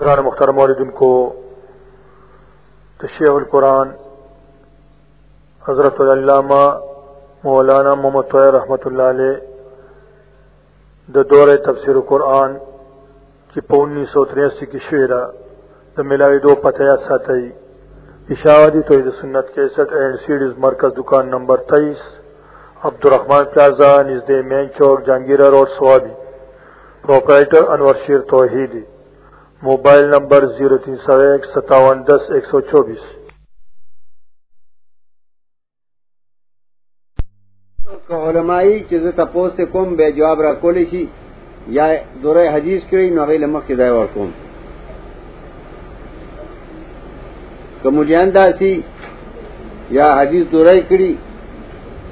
قرآن مختار موردن کو تشیح القرآن، حضرت علامہ مولانا محمد طویر رحمۃ اللہ علیہ دا دور تفسیر قرآن کی پا انیس سو تریاسی کی شعر دا ملاوی دو پتہ ستائی اشاعتی توحید سنت کیسٹ اینڈ سیڈیز مرکز دکان نمبر تیئیس Abdul Rahman plaza نژد Main Chowk, Jahangira Road, Swabi. Proprietor Anwar Sher Tauheedi. Mobile number zero تین سو ایک ستاون دس ایک سو چوبیس علمائی چې زه تاسو ته کوم به جواب را کولی شي یا دوره حدیث کړی نو غیله مخ ځای ورکوم. کوم ځان داسي یا حدیث دوره کړی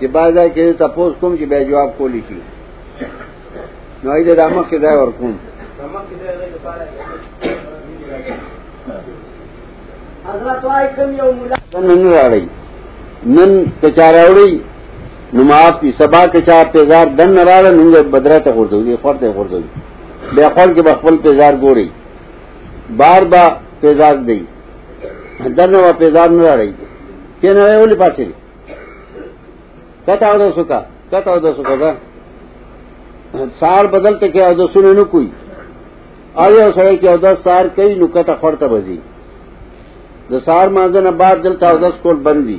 چې بازا کې تاسو کوم چې به جواب کولی شي. نو ایله د مخ ځای ورکوم. نن کچاراوڑی نماف کی سبا کچا پیزار دن نراڑا ننگ بدرا تا خوردو دی خور تا خوردو دی بے خور کے بخفل پیزار گوڑی بار با پیزار دی دن نوا پیزار نراڑی کہ نوے اولی پاسی کتا او دا سکا کتا او دا سکا دا سال بدل تکے او دا سنے نو کوئی آیا سڑے کی اودس سار کئی نکتا خورتا بزی؟ د سار مازن بعد دلتا اودس کول بندی.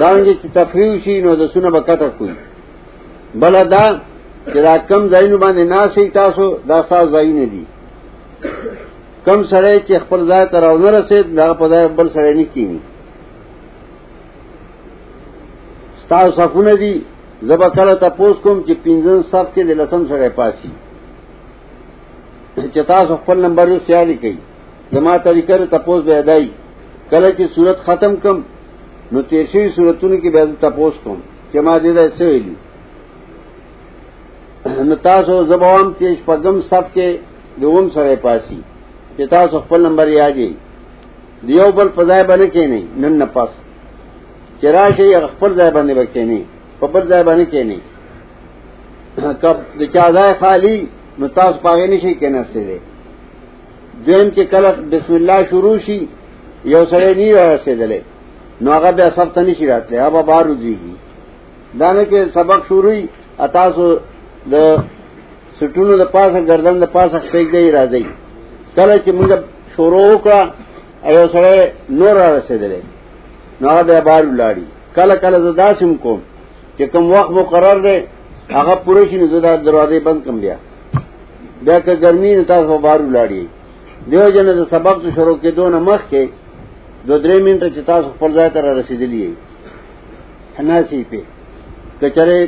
دانجی چی تفریو شی نو د سونه بکتا کوئی. بلا دا چې دا کم ځایونو باندې ناسي تاسو دا ساز ځایونه دي کم سره چې خپل ځای ته راونه رسید دا په ځای بل سره نه کینی. ستاسو صفونه دي زبا کله تاسو کوم چې پینځن صف کې د لسم سره پاسي چتا خپل نمبر سیالی کئی جما طریقہ تپوس بے ادائی کل کی صورت ختم کم، نو تیرشی صورتوں کی بے تپوس کم جما دے دا ایسے ہوئی نتاسو زبوام تیش پگم سب کے دوم سرے پاسی. چتاس خپل نمبر یاد گئی دیو بل پذائے بنے کے نہیں نن نپس چرا سے اخبر ضائع بنے بچے نہیں پبر ضائع بنے کے نہیں کب چادائے خالی نو تاس پاگے نشی کے نسے دے دویم کے کلک بسم اللہ شروع شی یو سڑے نہیں رہا سے دلے نو آگا بے سب تنشی رہتے اب بار ردی گی دانے کے سبق شروع اتاسو دا سٹونو دا پاس گردن دا پاس پیک دے رہ دی کل چی منگا شروع کا ایو سڑے نور رہا سے دلے نو آگا بے بار لاڑی کل کل زدا سم کو کم وقت مقرر دے آگا پورشی نو دروازے بند کم لیا بیا که گرمی نه تاسو بارو لاړی دیو جن د سبق تو شروع کې دون مخ کې دو درې منټه چې تاسو خپل ځای ته رسیدلی یې حناسی په کچره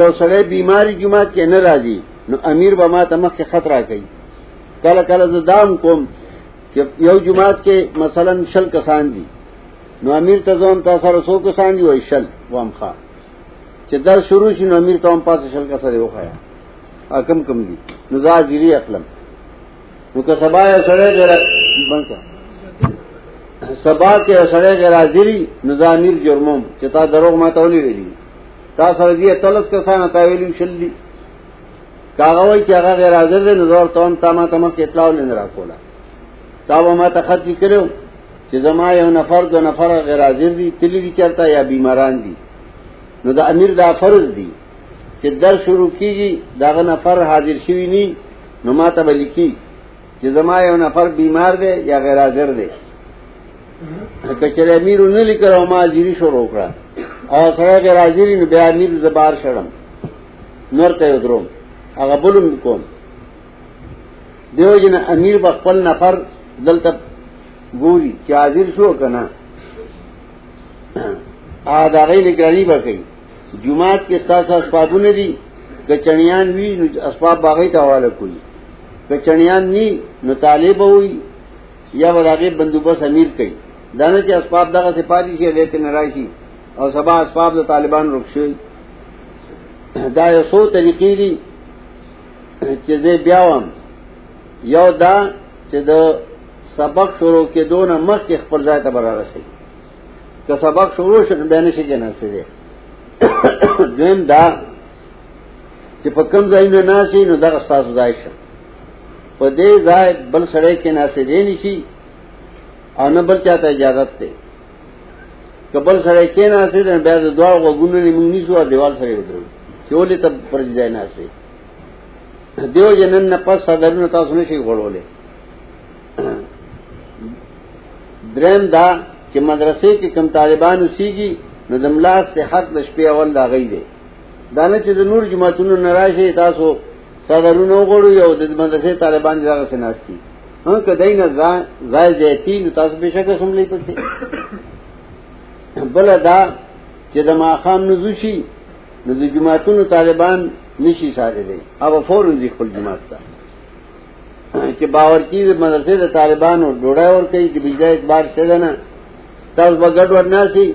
یو سړی بیماری جماعت کې نه راځي، نو امیر به ما ته مخ کې خطر کوي کله کله ز دام کوم چې یو جماعت کې مثلا شل کسان دي. نو امیر ته ځون تاسو سره سو کسان دي، وای شل، وام ښا چې در شروع شي، نو امیر ته هم پاسه شل کسان دی وخایا کم کم دی. نزا گیری اقلم. نو که سبا سڑے غیر بنکا سبا کے سڑے غیر حاضری نزا میر جرموم. چتا دروغ ما تولی ویلی. تا سر دی تلس کسان تا ویلی شل دی. کاغوی چې هغه غیر حاضر دی نزور تون تا ما تمس اطلاع لین را کولا تا و ما تخط کی کرو چې زما یو نفر، دو نفر غیر حاضر دی تلی دی چرتا یا بیماران دی نو دا امیر دا فرض دی. چې در شروع کیږي داغه نفر حاضر شوی ني نو ماته به لیکي چې زما یو نفر بیمار دی یا غیر حاضر دی. کچره امیر نه لیکره ما جری شروع کړه. او سره غیر حاضر نو بیا امیر زبار شړم. نور ته دروم هغه بولم کوم. دیو جن امیر بخپل نفر دلته ګوري چې حاضر شو کنه ا دا غي نگرانی وکړي جمعات کې تاسو اسبابونه دي کچنیان وی نو اسباب باغی ته حواله کوي. کچنیان ني نو طالب وي یا ولغه بندوبست امیر کوي دانه چې اسباب دغه سپاری شي دته ناراضي او سبا اسباب د طالبان رخصي دا یو څو طریقې دي چې زه بیا وم. یو دا چې د سبق شروع کې دونه مخکې خپل ځای ته برابر شي که سبق شروع شنه بیا نشي جناسه دي دویم دا چې په کم ځای نه ناشې نو دغه تاسو ځای شه. په دې ځای بل سره کې ناشې دی نشي او نه بل چاته اجازه ته کبل سره کې ناشې نه بیا د دعا وګونې موږ نشو دیوال سره ودرو چې ولې ته پر ځای ناشې دیو جنن نه پس صدرونه تاسو نشي غوړولې. درم دا چې مدرسې کې کم طالبان اوسېږي نو د ملاس ته حق د شپې اول دا غي دي دا نه چې د نور جماعتونو ناراضي تاسو صدرونو غړو یو د مدرسې طالبان دغه سناستي هغه کدی نه ځای ځای نو تاسو به شکه سملې پسې. بل دا چې د ماخام نزوشي نو د جماعتونو طالبان نشي سارے دے اب فوراً ذی خپل جماعت تا کہ باورچی مدرسے د طالبانو ډوډۍ ور کوي د بجای اعتبار څه ده نه تاسو بغړ ورنا سي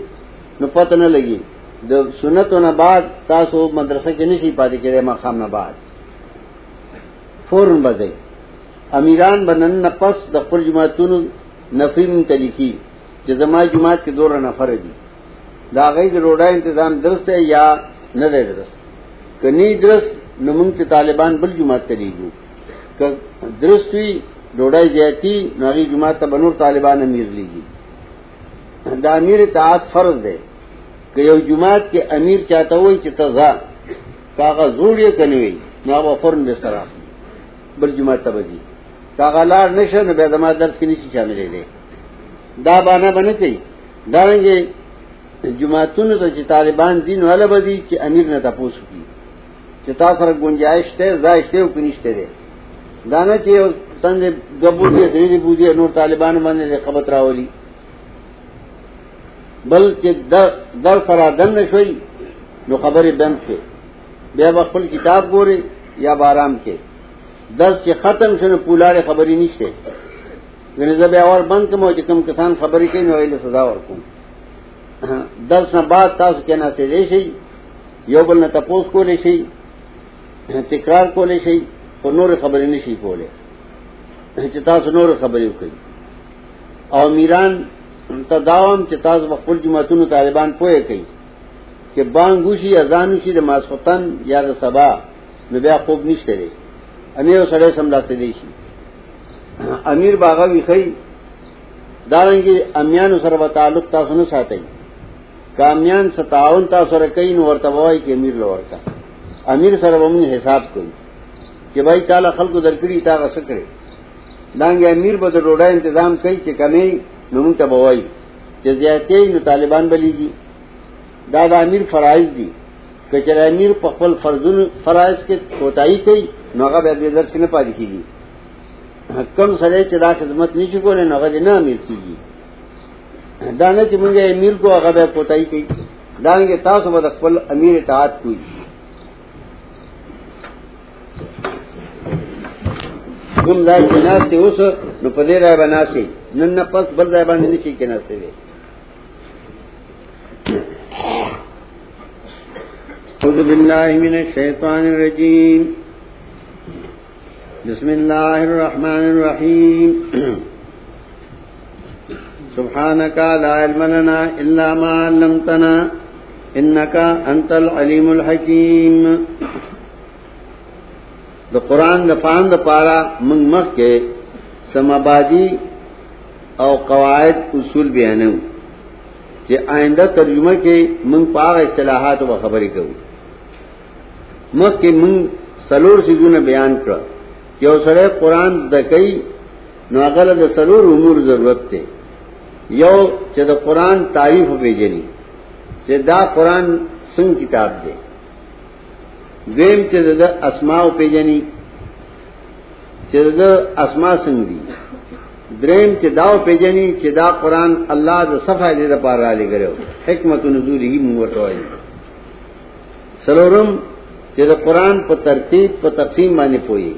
نو پته نه لګي د سنتو نه بعد تاسو مدرسه کې نشي پاتې کېږئ مقام نه بعد فورن بځي امیران بنن نه پس د خپل جماعتونو نفرین تلیکی چې زما جماعت کې دوه نفر دي۔ دا غي د روډا تنظیم یا نه دی درست کنی درست نمنگ سے طالبان بل جماعت تلیگو درست ہوئی ڈوڑائی جیتی ناغی جماعت بنور طالبان امیر لیگی دا امیر اطاعت فرض دے که یو جماعت کې امیر چاته وای چې ته ځه کاغه زوړ یې کني نو هغه فرن به سره بل جماعت ته وځي کاغه لار نشه نو به زما درس کې نشي شامل دي دا باندې باندې کوي. دا رنګه جماعتونو ته چې طالبان دین ولا بدی چې امیر نه تاسو کی چې تاسو سره گنجائش ته زایشته او کنيشته دي دا نه چې څنګه غبو دې دې بوزي نور طالبان باندې رقابت راولي. بل بلکې در سره دن نشوي نو خبرې بند کې بیا خپل کتاب ګوري یا بارام کې درس چې ختم شنه پولاړې خبرې نشته غنځه یعنی بیا اور بند کوم چې کوم کسان خبرې کوي نو ایله سزا ورکوم درس نه بعد تاسو کې نه سي شي یو بل نه تاسو کولې شي تکرار کولې شي او نور خبرې نشي کولې چې تاسو نور خبرې وکړي او میران تداوم چې تاسو خپل جماعتونو طالبان پوهه کوي. چې بانګوشي اذان شي د ماسختن یا د سبا، نو بیا خوب نشته لري انیو سره سملاسته دي شي. امیر باغوی خی دارنګي امیانو سره په تعلق تاسو نه ساتي. کامیان ستاون تاسو سره کین ورته وای کې امیر لور کا امیر سره ومن حساب کوي چې بھائی تعالی خلکو درکړي، تا غس کړي. دانګ امیر به د ډوډۍ تنظیم کوي، چې کمی نو ته بوای چې زیاتې نو طالبان بلیږي دا د امیر فرایض دي. کچره امیر په خپل فرضونو فرایض کې کوتاهي کوي، نو هغه به د درس نه پاتې کیږي. کم سره چې دا خدمت نشي کولای، نو هغه نه امیر کیږي. دا نه چې مونږه امیر کو، هغه به کوتاهي کوي. دا نه تاسو به خپل امیر اطاعت کوئ. کوم ځای کې ناشته اوس نو په دې راي بناسي نن نه پس بل ځای باندې نشي کې ناشته دي اعوذ بالله من الشیطان الرجیم۔ بسم الله الرحمن الرحیم۔ سبحانك لا علم لنا الا ما علمتنا انك انت العليم الحكيم د قران د فهم د پارا من مخ کې سمابادی او قواعد اصول بیانو چې آئنده ترجمه کې من پاغه اصطلاحات او خبرې کوو مخ کې من سلور سيزونه بیان کړ چې اوسره قران د کوي نو هغه د سلور امور ضرورت ته یو چې د قران تعریف وبېجني چې دا قران څنګه کتاب دی دویم چې د اسماء پیجنې چې د اسماء څنګه دي دریم چې دا پیجنې چې دا قران الله د صفای دې لپاره را لګره حکمت نزوله موږ ورته وایي سلورم چې د قران په ترتیب، په تقسیم باندې پوي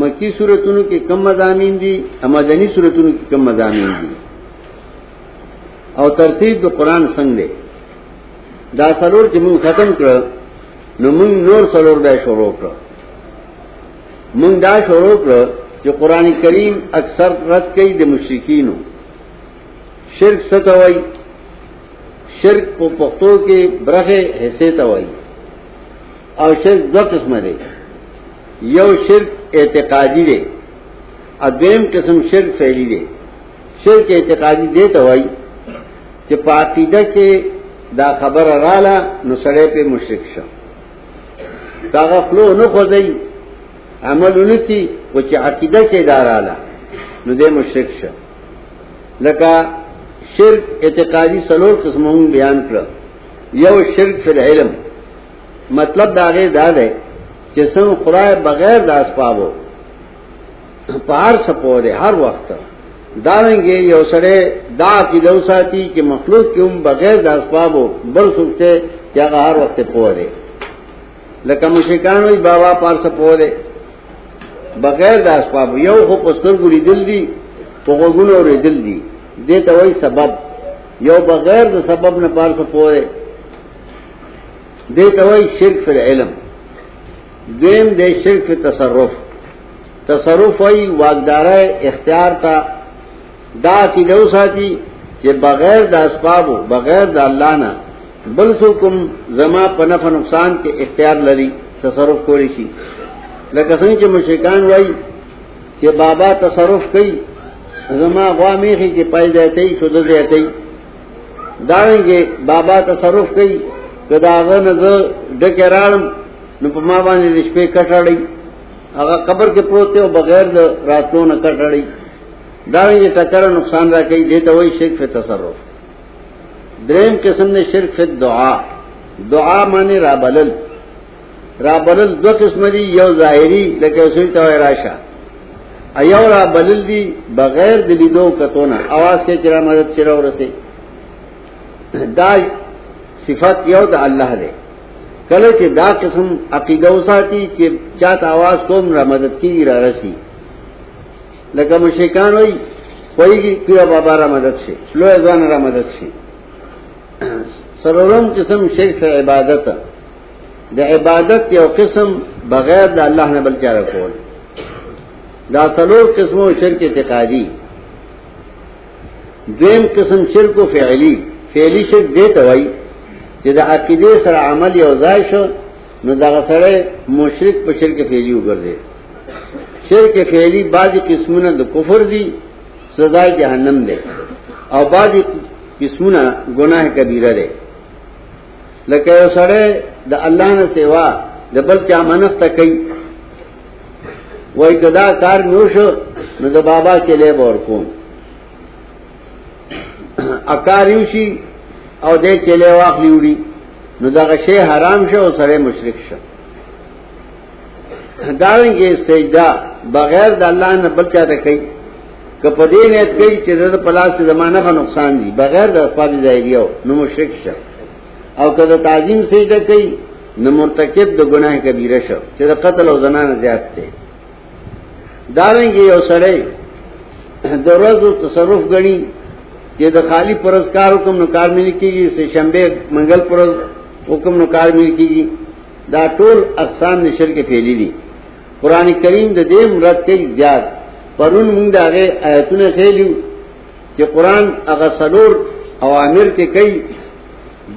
مکی صورتونو کې کم مضامین دي امدنی صورتونو کې کم مضامین دي. او ترتیب د قران څنګه دا سلور چې موږ ختم کړ نو مونږ نور سلور به شروع کړ مونږ دا شروع کړ جو قرآن کریم اکثر رد کئی دے مشرقین شرک ستوائی شرک کو پختو کے برخ حصے توائی اور شرک دو قسم دے یو شرک اعتقادی دے ادویم قسم شرک فعلی دے شرک اعتقادی دے توائی کہ پاقیدہ کے دا خبر رالا نو سڑے پہ مشرک شا کاغا خلو نو خوزئی عمل انتی وچ عقیدہ کے دار آلا نو دے مشرق شا لکا شرک اعتقادی سلور قسموں بیان کر یو شرک فی العلم. مطلب داغے داد ہے جسم خدا بغیر داس پاو پار سپو دے ہر وقت داریں گے یو سڑے دا کی دو ساتھی کہ مخلوق کیوں بغیر داس پاو بل سکتے کیا ہر وقت پو دے لکم شکان ہوئی بابا پار سپو دے بغیر داس پاو یو خو پستر گری دل دی پوگن اور دل دی دے تو سبب. یو بغیر دا سبب نہ پار سپو دے دے تو وہی شرک فی العلم. دیم دے شرف تصرف. تصرف ہوئی واگدار اختیار کا دا کی لو ساتھی کہ بغیر دا اسباب بغیر دا اللہ نا بل سکم زما پنف نقصان کے اختیار لری تصرف کو رشی لکسن کے مشرکان وائی کہ بابا تصرف کئی زما غوا میخی کے پائی دیتے شد دیتے داریں گے بابا تصرف کئی کہ داغ نظر ڈکے راڑم نو په ما باندې د شپې کټړی هغه قبر کې پروت او بغیر د راتلو نه کټړی دا یې ټکر نقصان را کوي دې ته وایي شرک په تصرف. دریم قسم نے شرک فی دعا دعا معنی را بلل را دو قسم دی، یو ظاہری لکہ اسوی توائی راشا ایو را دی بغیر دلی دو کتونا آواز کے چرا مدد چرا ورسے دا صفت you the Allah they clay چی دا قسم عقیدہ ساتی چی چاہت آواز کوم، را مدد کی را رسی لکہ مشکان ہوئی کوئی گی پیو بابا را مدد شے لو ازوان را مدد شے سرورم قسم شرک عبادت. د عبادت یو قسم بغیر د الله نه بل چاره کول. دا سلور قسمو شرک اعتقادی دویم قسم شرک و فعلی. فعلی شرک دیتا وای چې د عقیده سره عمل یو ځای شو، نو دا سره مشرک په شرک فعلی وګرځي. شرک فعلی بعضی قسمونه د کفر دي، سزا جهنم ده او بعضی قسمونه گناہ کبیره ده لکه یو سره د الله نه سیوا د بل چا منښت کوي. وای کدا کار نو شو نو د بابا چلے ور کوم اکاریوشي او دے چلے واخلی وڑی نو دا شی حرام شو او سره مشرک شو داوینګه سجدا بغیر د الله نه بل چا ته کوي. کپه دې نه کوي چې د پلاس زمانہ په نقصان دي بغیر د اسباب ظاهریو نو مشرک شو او کله تعظیم سجدا کوي، نو مرتکب د ګناه کبیره شو چې د قتل او زنا نه زیات دي داوینګه یو سره د ورځو تصرف غني چې د خالی پرسکار حکم نو کار ملي کیږي. سه شنبه منګل پرز حکم نو کار ملي کیږي. دا ټول اقسام نشر کې پھیلی دي. قران کریم د دې مراد کې زیات پرون موږ دغه آیتونه خېلو چې قران هغه سلور اوامر کې کوي.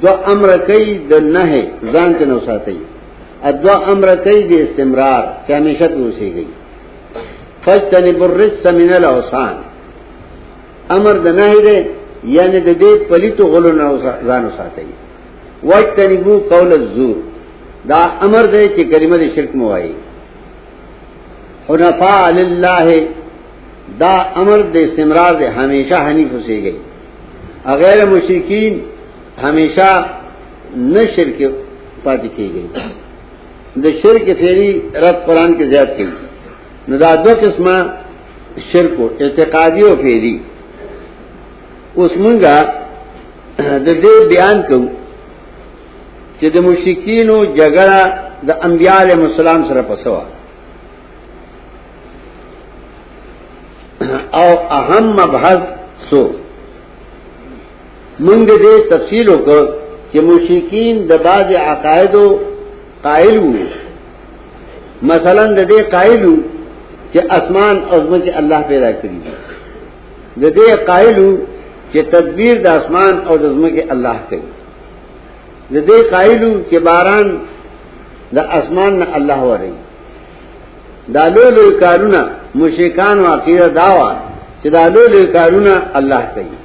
دو امر کوي د نه ځان ته نو ساتي ادو امر کوي د استمرار سے ہمیشہ چې همیشه اوسېږي فجتنب الرجس من الاوسان امر د نه دی یعنی د دې پلیتو غلو نه ځان ساتي وجتنبو قول الزور۔ دا امر دی چې کلمه د شرک موایي حنفاء لله دا امر د استمرار دی همیشه حنیف اوسېږي غیر مشرکین ہمیشہ نہ شرک پاتې کیږي. د شرک فعلی رد قران کې زیات کړي نو دا دوه قسمه شرک او اعتقادي او فعلی. اوس مونږه د دې بیان کوم چې د مشرکینو جګړه د انبياله مسالم سره پسوا او اهم مبحث سو منگ دے تفصیل ہو کر کہ مشرقین دباز عقائد و قائل ہوئے۔ مثلا دے قائل ہوں کہ اسمان عظمت اللہ پیدا کری دے قائل ہوں کہ تدبیر دا اسمان اور عظم کے اللہ کری دے قائل ہوں کہ باران دا اسمان نہ اللہ ہو رہی۔ دالو لوی کارونا مشرکان و عقیدہ داوا چې دالو لوی کارونا الله کوي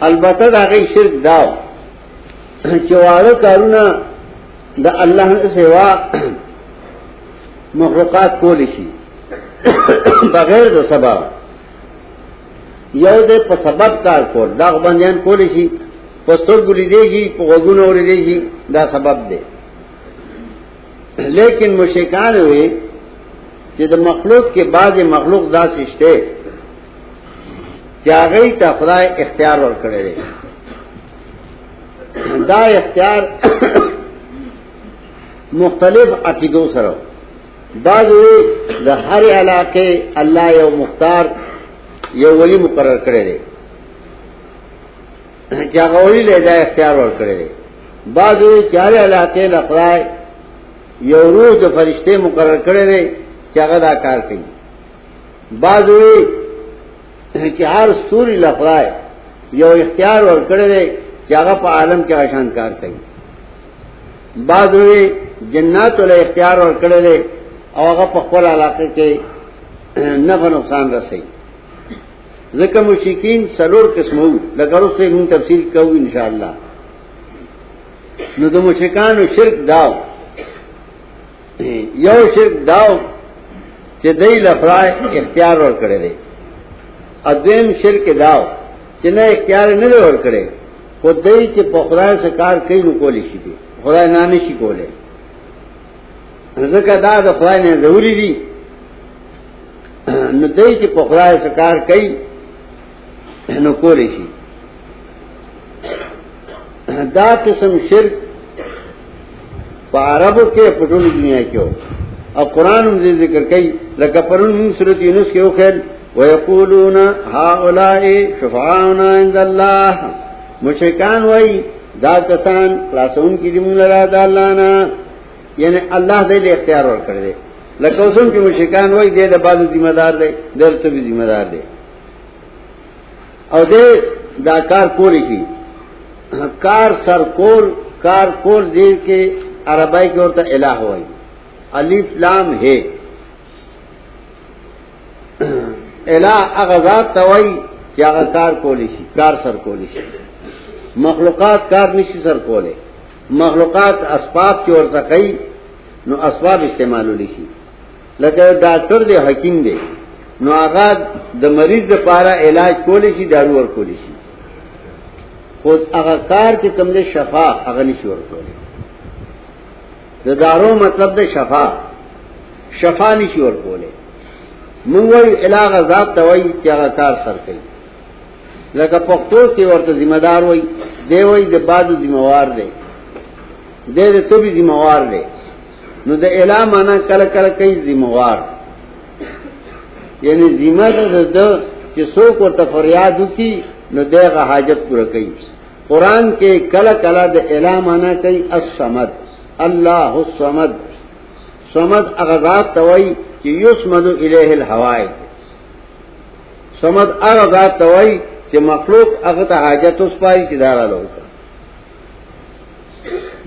البته دا غي شرک داو. چې واړه کارونا د الله نه سوا مخلوقات کول شي. بغیر د سبب. یو دې په سبب کار کول. دا باندې کول شي پستور ګولې دیږي په وګونو ورې دیږي دا سبب دی. لیکن مشکان ہوئے کہ دا مخلوق کے بعد مخلوق دا سشتے کیا تا خدا اختیار اور کرے رہے دا اختیار مختلف عقیدوں سر بعض ہوئے دا ہر علاقے اللہ یو مختار، یو ولی مقرر کرے رہے کیا لے جائے اختیار اور کرے رہے بعض ہوئے چارے علاقے لفرائے یو روح د فرشته مقرر کړی دی، چې هغه دا کار کوي. بعض وی چې هر ستوري لفظای یو اختیار ور کړی دی چې هغه په عالم کې آشان کار کوي. بعض وی جنات له اختیار ور کړی دی او هغه په خپل علاقه کې نفع نقصان رسي ځکه مشکین سلور قسمو لکه اوسه موږ تفصیل کوو ان شاء الله نو د مشکانو شرک داو. یو شرک داو چې دای لفرای اختیار ور کړی دی اذیم شرک داو چې نه اختیار نه ور کړی خو دای چې په خدای سره کار کوي نو کولی شي خدای نه نشي کوله ځکه دا د خدای نه ضروری دي نو دای چې په خدای سره کار کوي نو کولی شي دا قسم شرک عربو کے پٹولی دنیا کی ہو اور قرآن ذکر کئی لکپرن صورت یونس کے خیر ویقولون هؤلاء شفعاؤنا عند اللہ مشرکان وئی دا کسان خلاصون کی دمون لرا دا اللہ نا یعنی اللہ دے لے اختیار ور کر دے لکوسن کی مشرکان وئی دے دا بعض ذمہ دار دے دل تو بھی ذمہ دار دے او دے دا کار کولی کی. کار سر کول کار کول دے کے عربائی کی عورت الہ ہوئی الف لام ہے الہ اغذات توئی کیا کار کولی شی کار سر کولی شی مخلوقات کار نشی سر کولے مخلوقات اسباب کی اور تقئی نو اسباب استعمال ہولی شی لکه ډاکټر دی حکیم دی. نو هغه د مریض لپاره علاج کولی شي دارو ور کولی شي. خو هغه کار کې کوم له شفا هغه نشي ور کولی. د دارو مطلب د شفا. شفا نشي ور کوله مونږ وی الہ ذات ته وی چې هغه کار سر کئی کوي. لکه پښتو کې ورته ذمہ دار وای دی وای د بادو ذمہ وار دی دې د تو به ذمہ وار دی. نو د الہ معنا کله کله کوي ذمہ وار یعنی ذمہ دے د چې څوک ورته فریاد وکي نو دے دغه حاجت پوره کوي. قران کې کله کله د الہ معنا کوي الصمد. اللہ الصمد. سمد اغذات توئی چې یسمد الیه الحوائج. سمد هغه ذات توي چې مخلوق هغه ته حاجت اوس پای چې دارالو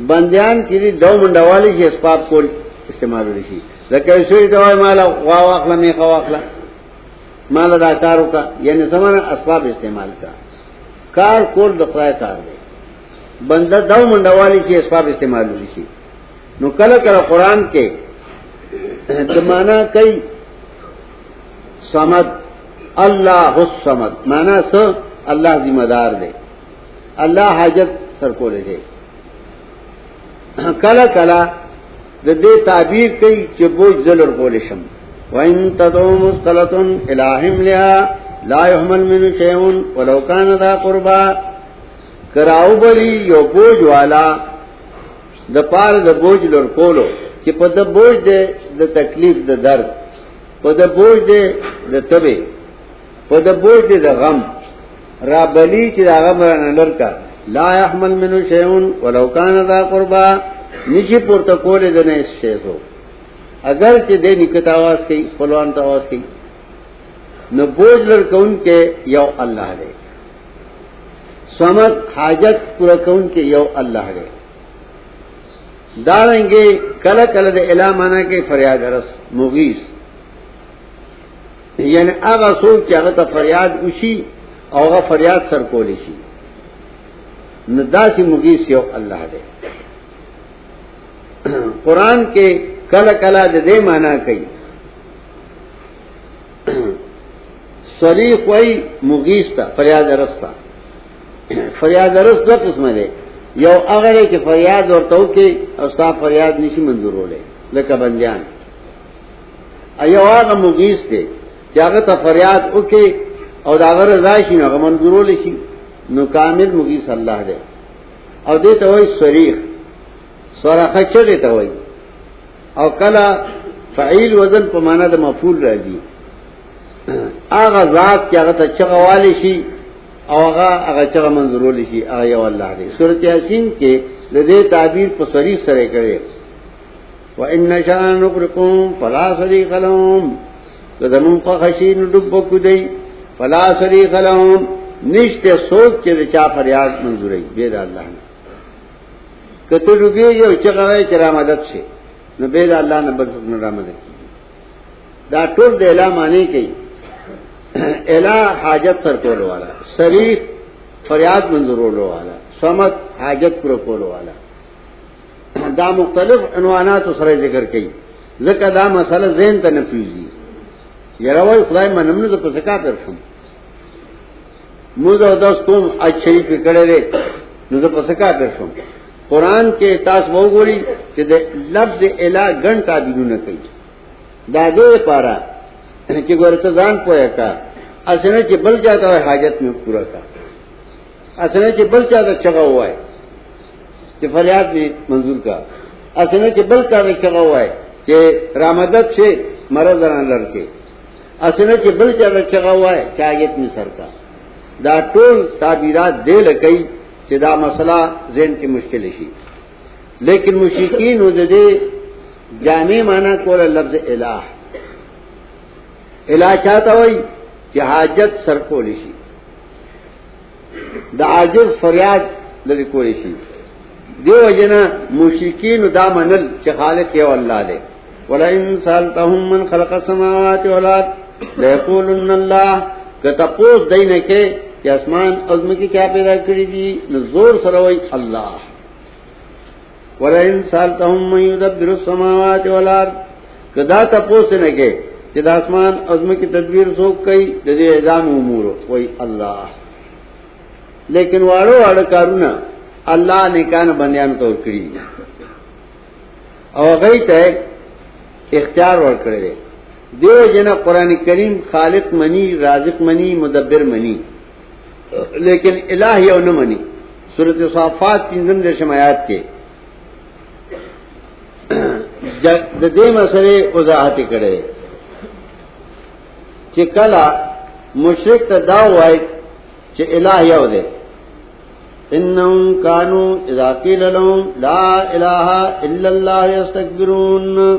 بندیان چې دو منډوالي چې اسباب کول استعمال لشي لکه شوی دوای مال غوا واخله می غوا واخله. مال دا کار وکا یعنی سمانه اسباب استعمال کا کار کول د خدای کار دی. بنده دو منډوالي چې اسباب استعمال لشي نو کله کله قران کې د معنا کوي صمد. الله الصمد. معنا څه الله ذمہ دار دی الله حاجت سر کولې دی کله کله د دې تعبیر کوي چې بوج زلر کولې شم. وان تدعو مستلتن الہم لها لا يحمل من شيء ولو كان ذا قربا کراو بلی یو بوج والا د پار د بوج لور کہ پد بوجھ دے دا تکلیف دا درد پد بوجھ دے دا تبے پد بوجھ دے دا غم، را بلی چی دا غم را نلر کا۔ لا احمل منو شیعون ولو دا قربا۔ نشی پورتا کولے دا نیس شیعو اگر چی دے نکت آواز کی پلوان آواز کی نو بوجھ لرکون کے یو اللہ دے۔ سمت حاجت پورا کے یو اللہ دے۔ داریں گے کل کل الا مانا کے فریاد رس مغیس یعنی اگا سوچ کہ اگر فریاد اسی اور فریاد سر کو لسی ندا سی مغیس یو اللہ دے۔ قرآن کے کل کلا دے مانا کئی۔ سری کوئی مغیس تھا فریاد رس تھا فریاد رس دو قسم دے۔ یو اغره کې فریاد ورته وکي او ستا فریاد نشي منظورولې لکه بنجان ایو هغه مغیث دی چې هغه ته فریاد وکي او دا غره راشي نو هغه منظورولې شي. نو کامل مغیث الله دی. او دې ته وایي صریح صراخه چغې ته وایي. او کله فعیل وزن په معنا د مفعول راځي. هغه ذات چې هغه ته چغواله شي اوغا اگر چغا منظرولی شی آغا اللہ دے صورت یاسین کے لدے تعبیر پا صریح سرے کرے وَإِنَّ شَاءَ نُقْرِقُمْ فَلَا صَرِيقَ لَهُمْ. کدمون پا خشی ندب بکو دی فلا صریق لهم. نشت سوک چه دا چا فریاد منظوری بید اللہ نے کتو ڈوبیو یو چغوی چرا مدد شے نو بید اللہ نے بد سکن مدد کی دا ټول د اعلان معنی کوي الا حاجت سر کولو والا، شریف فریاد منظورولو والا سمت حاجت پر کولو والا۔ دا مختلف عنوانات سره ذکر کړي، ځکه دا مسله ذهن ته نه پیږي یروي خدای منم نه په سکا پرشم موږ دا ستوم اچھا یې کړه نو په سکا پرشم قرآن کے تاس وہ گولی کہ لفظ الا گن کا بھی نہ کہی دادے پارا یعنی کہ گورتان پویا کا۔ اصل چ بل جاتا ہے حاجت میں پورا کا۔ اصل چ بل جاتا چگا ہوا ہے۔ کہ فریاد میں منظور کا۔ اصل چ بل جاتا چگا ہوا ہے کہ رامدت سے مرض لڑکے۔ اصل چ بل جاتا چگا ہوا ہے چاہیت میں سر کا۔ دا ٹول تعبیرات دے لکئی کہ دا مسئلہ ذہن کی مشکل شی۔ لیکن مشکین دے جامع مانا کو لفظ الہ۔ الہ چاہتا ہوئی کہ حاجت سر کو لشی دا عاجز فریاد لدی کو لشی دیو جنا مشکین دا منل چ خالق یو اللہ دے۔ ولئن سالتهم من خلق السماوات والارض ليقولن الله کتپوس دینه کې کہ اسمان عزم کی کیا پیدا کری دی زور سروئی اللہ۔ ورن سال تم میدبر السماوات والارض کدا تپوس نے کہ جدا آسمان عزم کی تدبیر سوک کئی ددی اعظام امور. وہی اللہ. لیکن واڑو واڑ کارونا اللہ نے کان بندیان تو کری اور گئی تے اختیار ور کرے دیو جنا قرآن کریم خالق منی، رازق منی، مدبر منی. لیکن الہ یو نہ منی. صورت صافات پنجم جشم آیات کے. دے مسئلے وضاحت کرے کہ کلا مشرق دا وائے کہ الہ یو دے۔ انہم کانو اذا قیل لهم لا الہ الا اللہ یستکبرون۔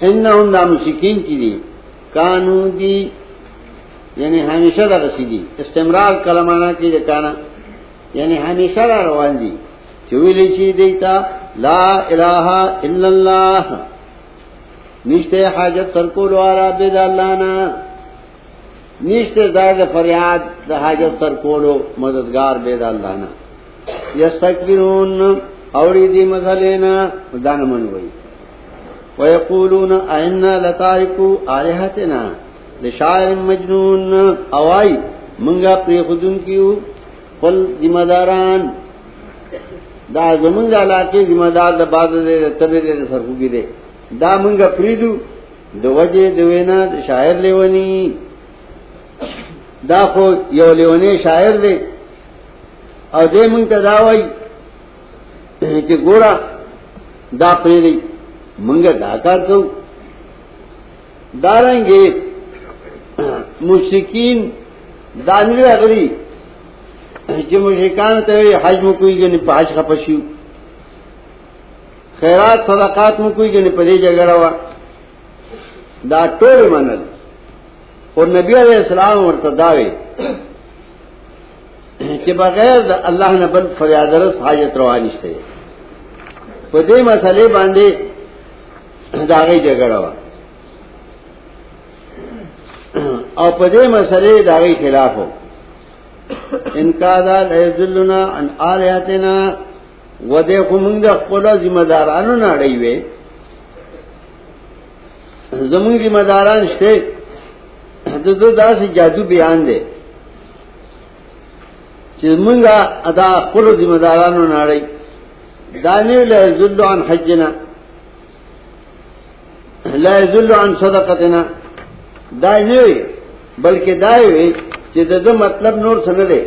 انہم دا مشکین کی دی۔ کانو دی یعنی ہمیشہ دا رسیدی استمرار کلمانا کی دکانا یعنی ہمیشہ دا روان دی۔ چویلی چی دیتا، لا الہ الا اللہ۔ نشتے حاجت سرکول والا بید اللہ نا نشتے دائد فریاد دا حاجت سرکولو مددگار بید اللہ نا یستکبرون اوڑی دی مذہلینا دانا منوئی. ویقولون ایننا لتارکو آلہتنا شاعر مجنون، اوائی، منگا پری خودن کیو پل ذمہ داران دا زمنگا علاقے ذمہ دار دا باد دے تبے دے سرکو کی دے. دا مونږه پریدو د وجه د وینا د شاعر لیونی. دا خو یو لیونی شاعر دی او دې مونږ ته دا وای چې ګورا دا پریدي مونږه دا کار کوو دارنګي مشرکین دانې غري چې مشرکان ته حج مو کوي نه پاج خپشیو خیرات صدقات مو کوي غني په دې جګړه وا. دا ټول منل. او نبی علیہ السلام ورته داوي چې بغیر د الله نه بل فریاد رس حاجت روا نشته. پدے مسئلے باندھے داغی جگڑا ہوا اور پدے مسئلے داغی خلاف ہو ان کا دلنا ان آلیاتنا و دیکھو منگ قولا ذمہ دارانو ناڑی وے. زمون ذمہ داران شتے. دو دا سے جادو بیان دے. چیز منگا ادا قلو ذمہ دارانو ناڑی. دانیو لے ذلو عن حجنا. لا ذلو عن صدقتنا. دانیو بلکہ دائیوی چیز دو مطلب نور سندے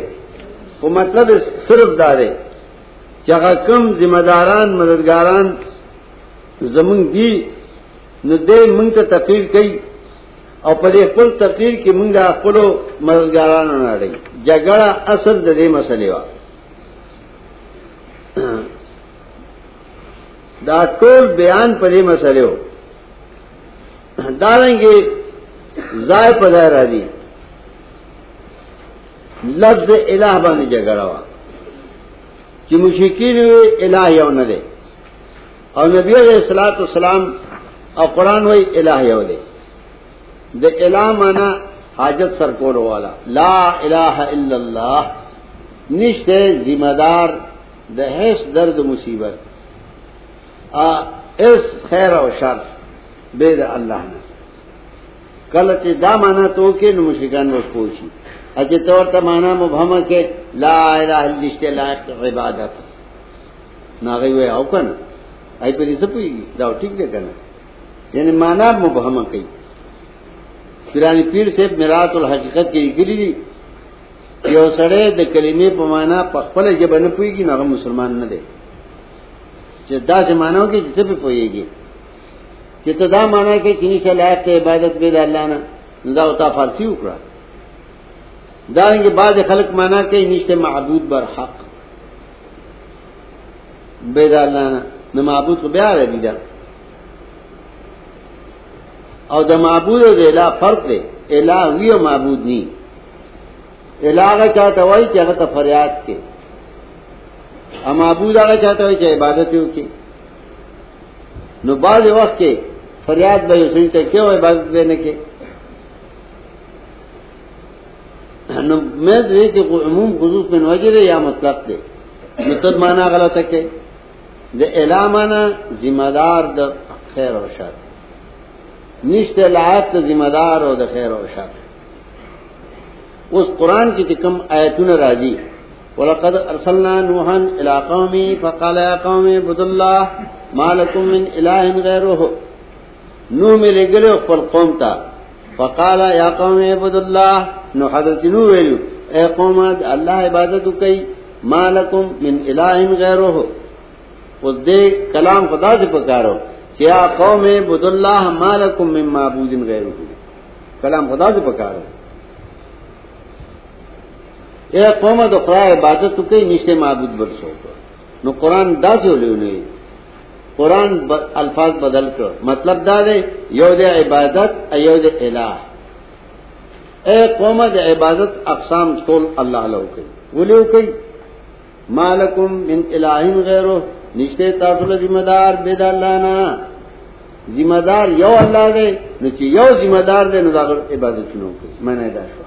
وہ مطلب صرف دارے چاہ کم ذمہ داران مددگاران زمن دی، نو دے منگ تا تقریر کئی او پدے خپل تقریر کی منگ دا خپلو مددگاران رہی جگڑا اصل دے مسئلے وا۔ دا ټول بیان پدے مسئلے ہو۔ داریں گے ضائع پدہ راضی لفظ الہ باندې جګړه وا۔ چې مشکین الہ یو نه دی او نبی علیہ الصلوۃ والسلام او قران وای الہ یو دی د الہ معنا حاجت سر کول والا۔ لا الہ الا اللہ نشته ذمہ دار د درد، مصیبت۔ اس خیر او شر به د الله نه کله چې دا معنا تو کې نو مشکان و اچھے طور تا مانا مبہم کے لا الہ الا لائق عبادت ناغی ہوئے او کنا آئی پر اسے پوئی گی؟ داو ٹھیک دے کنا یعنی مانا مبہم کئی۔ پیرانی پیر سے میرات الحقیقت کی لکلی دی۔ یو سڑے د کلمې په معنا په خپل ژبه نه پويږي نو مسلمان نه دی چې دا چې مانو کې چې په پويږي چې ته دا معنا کې چې نشه لایق عبادت به د الله نه دا او تا فارسی وکړه داریں گے بعض خلق مانا کہ نیچے معبود بر حق. بیدار لانا نہ معبود کو بیار ہے بیدار اور دا معبود اور الا فرق دے. الا ہوئی اور معبود نہیں الا کا چاہتا وہی چاہتا فریاد کے. اور معبود آگا چاہتا وہی چاہے عبادت ہو کے. نو بعض وقت کے فریاد بھائی سنتے کیوں عبادت دینے کے نو میں دے کہ عموم خصوص میں نوجر یا مطلب دے. مطلب مانا غلط ہے کہ دے الا مانا ذمہ دار دا خیر و شر. نشت لائق ذمہ دار اور دا خیر و شر. اس قرآن کی تکم آیتون راضی. وَلَقَدْ أَرْسَلْنَا نُوحًا إِلَىٰ قَوْمِهِ فَقَالَ يَا قَوْمِ اعْبُدُوا اللَّهَ مَا لَكُم مِّنْ إِلَٰهٍ غَيْرُهُ. نوح میں لے گلے خپل قوم تا. فقال یا قوم اعبدوا الله. نو حضرت نو ویلو، اے قوم اللہ عبادت کئی مالکم من الہ غیره اس دے کلام خدا سے پکارو کیا قوم عبد اللہ مالکم من معبود غیره کلام خدا سے پکارو. اے قوم تو خدا عبادت کئی نشتے معبود برسو. نو قرآن دا سے ہو لے. انہیں قرآن الفاظ بدل کر. مطلب دا دے، یو دے عبادت ایو دے الہ. اے قوم دے عبادت اقسام ٹول اللہ لو کئی ولیو کئی مالکم من الہ غیرو نشتے تاثل ذمہ دار، بید اللہ نا. ذمہ دار یو اللہ دے نچی یو ذمہ دار دے، نو داغر عبادت چنو کئی میں نے دا شوا.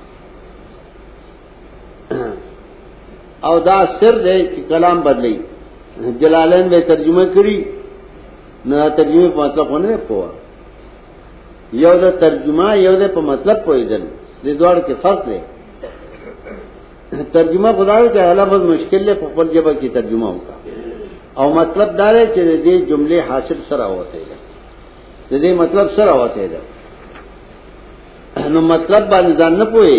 او دا سر دے کہ کلام بدلی. جلالین بے ترجمہ کری. نہ ترجمے پہ مطلب ہونے پوا۔ یو دا ترجمہ، یو دے پہ مطلب پوئی دل دے دوڑ کے فرق دے۔ ترجمہ خدا کا لفظ مشکل ہے پپل جبا کی ترجمہ ہوگا اور مطلب دار ہے کہ دے جملے حاصل سرا ہوتے گا دے مطلب سرا ہوتے گا نو مطلب با نظام نہ پوئے۔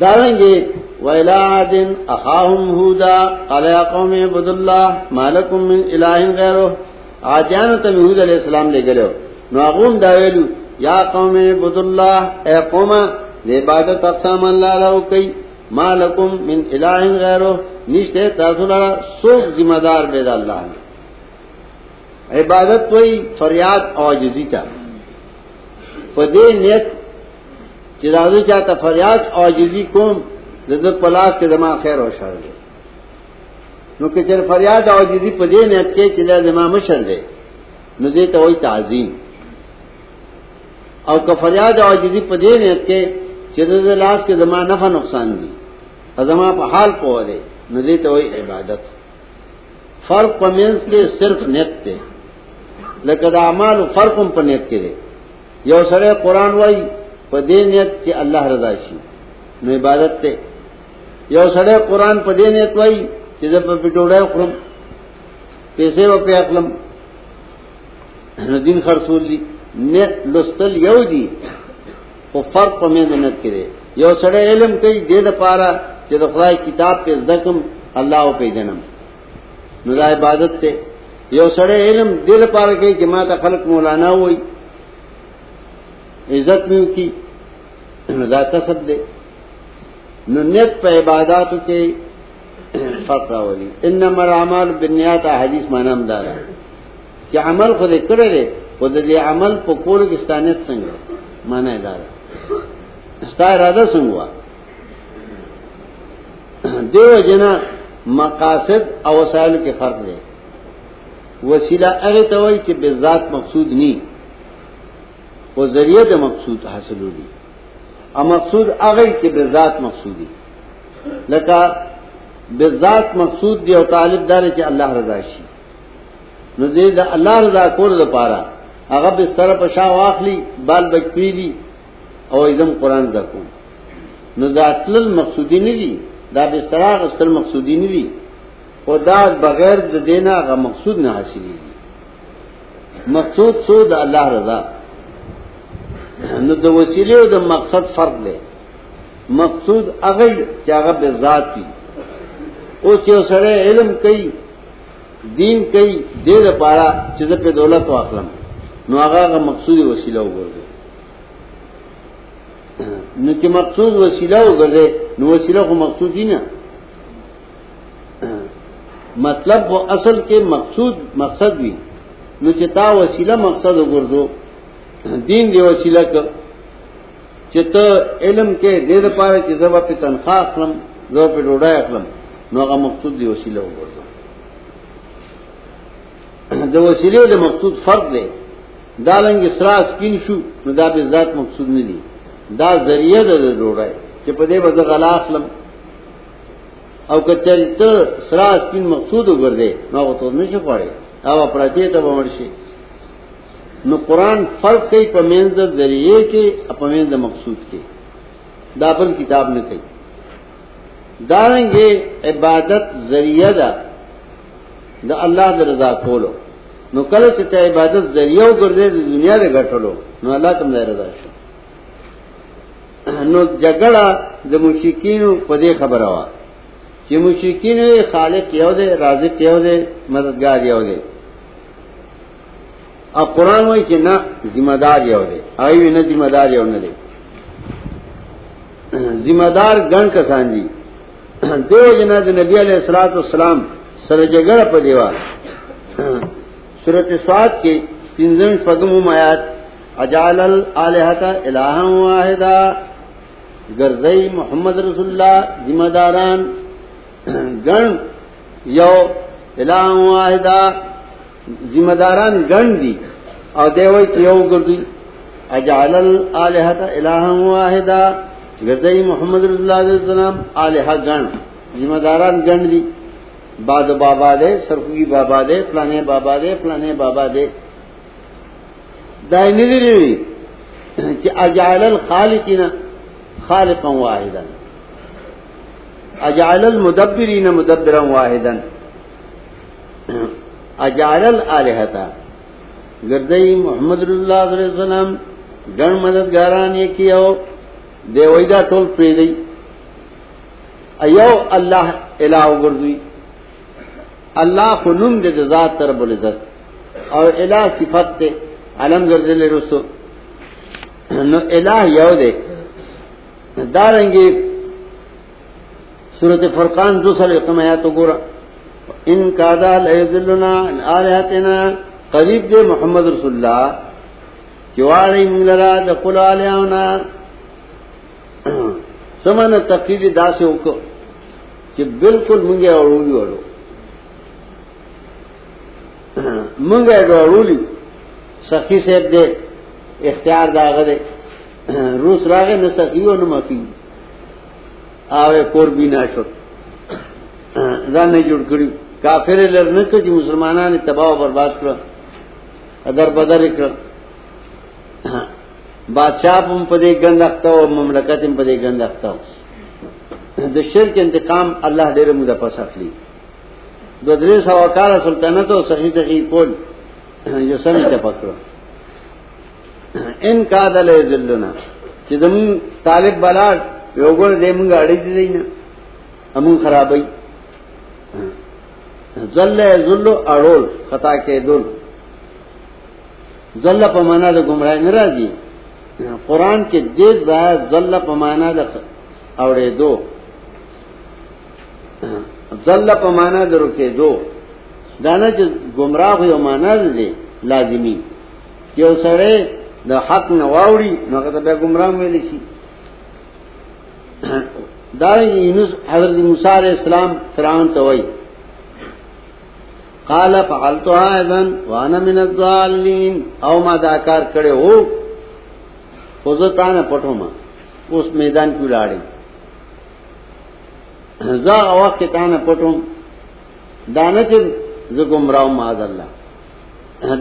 داریں گے ویلا دن اخاہم ہودا قلع قوم عبد اللہ مالکم من الہ غیرو آجانو تم یہود علیہ السلام لے گلے نو اغوم داویلو، یا قوم عبد اللہ اے قوم عبادت اقسام اللہ لہو کئی مالکم من الہ غیرو نشتے تاثلہ سوک ذمہ دار بید اللہ عبادت کوئی فریاد عاجزی تا۔ فدے نیت چرازو چاہتا فریاد عاجزی کوم زدت پلاس کے دماغ خیر و شر دے نو کہ چر فریاد او جدی پدے نیت کے چلا زما مشر دے نو دے تو وہی تعظیم. او کہ فریاد او جدی پدے نیت کے چلا لاس کے زما نفع نقصان دی ازما په حال پوه دے نو دے تو وہی عبادت. فرق پمنس کے صرف نیت تے لکه دا اعمال فرق هم په نیت کې دی. یو سره قران وای په نیت چې الله رضا شي. نو عبادت ته یو سره قران په دې نیت وای چې زه په پټوړې و په خپلم نو دین خرصول دي نیت لستل یو دی او فرق په مې نیت کې یو سره علم کوي دې لپاره چې د خدای کتاب په ذکم الله او په جنم نو عبادت ته یو سڑے علم دل پار گئی کہ ماتا خلق مولانا ہوئی، عزت میں کی کسب دے۔ نو نیت پہ عبادات کے فرق راولی. ان نمبر عمل بنیات حدیث مانام دارا. کہ عمل خود کرے رے خود دے عمل پو کی استانیت سنگ مانا دارا. استا ارادہ سنگوا. دیو جنا مقاصد او وسائل کے فرق دے. وسیلہ اگر تو کہ بے ذات مقصود نہیں وہ ذریعہ مقصود حاصل ہوگی مقصود اگر کہ بے ذات مقصودی لکا بے ذات مقصود دی اور طالب دار کہ اللہ رضا شی نزید اللہ رضا کو رضا پارا اگر اس طرح پشا واخلی بال بچپی دی اور ازم قرآن دکوں نزاتل مقصودی نہیں دی، دا بستر استر مقصودی نہیں دی. دا بغیر دینا غ مقصود نہ حاصل مقصود سو د الله رضا. نو د وسیله او د مقصد فرق دی. مقصود هغه چې هغه به ذات دی او چې سره علم کوي، دین کوي دې لپاره چې په دولت واخلم، نو هغه مقصود وسیله وګرځي نو چې مقصود وسیله وګرځي، نو وسیله خو مقصود نه. مطلب وہ اصل کے مقصود، مقصد بھی نچتا وسیلہ مقصد گردو دین دی وسیلہ کر چت علم کے دیر پارے کی زبا پہ تنخواہ اخلم، زبا پہ ڈوڈا اخلم، نو کا مقصود دی وسیلہ گردو۔ دو وسیلے دے مقصود فرق دے۔ دالنگ سرا اسپین شو، نو دا بے ذات مقصود نہیں دی۔ دا ذریعہ دے ڈوڈا ہے کہ پدے بزغلا اخلم۔ او کچری ته سرا سپین مقصود وګرځي نو ته نشي پړې او پراتی ته ومرشي نو قران فرق کوي په منځ د ذریعے کې په منځ د مقصود کې دا بل کتاب نه کوي دارنګه عبادت ذریعہ ده د الله د رضا کولو۔ نو کله چې عبادت ذریعہ وګرځي د دنیا د غټلو نو الله تم نه رضا شي نو جګړه د مشکینو په دې خبره وه چې مشرکین خالق you the Raziq you the مددگار یو دی او قران وایي چې نه ذمہ دار یو دی. ایوی نه ذمہ دار یو نه ذمہ دار ګڼ کسان دي. دیو جنا د نبی علیہ الصلوۃ والسلام سره جګړه په دیوا سورۃ سواد کې پنځم پغم آیات، اجعل الالهه الها واحده ګرځي محمد رسول الله ذمہ داران گن یو الہ واحدہ ذمہ داران گن دی او دیوئی چی گردی اجعل الالحة الہ واحدہ گردئی محمد رسول اللہ علیہ وسلم آلحہ گن ذمہ داران گن دی۔ باد بابا دے سرخی بابا دے، فلانے بابا دے، فلانے بابا دے۔ دائنی دی لی چی اجعل الخالقین خالقا واحدا۔ اجعل المدبرین مدبرا واحدا۔ اجعل الالهتا گردئی محمد اللہ علیہ وسلم گن مددگاران یہ کیو دے ویدا ټول پری دی ایو الله الہ گردوی۔ الله خنوم دے ذات رب العزت اور الہ صفت تے علم گردل رسو۔ نو الہ یو دے۔ دارنگی سورت فرقان دو سر ختم آیات گورا۔ ان کادا لنا آلیاتنا قریب دے محمد رسول اللہ چواڑی منگلرا دقل آلیاؤنا۔ سمن تقریب دا سے اوکو چی بالکل منگے اوڑوی اوڑو منگے ڈوڑولی سخی سے دے، اختیار داغ دے۔ روس راگے نہ سخی ہو نہ مفی آوے کور بھی نہ شو رن جڑ کری۔ کافر لڑ نہ کہ مسلمانوں نے تباہ برباد کر ادر بدر کر بادشاہ پم پدے گند رکھتا ہو مملکت پدے گند رکھتا ہو دشر کے انتقام اللہ ڈیر مجھے پس اخلی بدرے سوا کال سلطنت ہو سخی سخی کول جو سمی تے ان کا دل ذلنا، چې زمون طالب بلا، یو ګور دې مونږ اړې دي نه ذل ذل اړول خطا کې دل ذل په معنا د گمراه نه راځي قران کې دې ځای ذل په معنا د اورې دو ذل په معنا درو کې دو دانه چې گمراه یو معنا دي لازمی. چې سره د حق نه واوري نو هغه به گمراه ویل شي دا یونس حضرت موسی علیہ السلام فرعون ته وای قال فعلتها اذن وانا من الضالين. او ما دا کار کړي وو. خودتانه پټو ما اوس میدان کې لاړې زه وخت ته نه پټوم. دانه چې زه گمراه ما الله.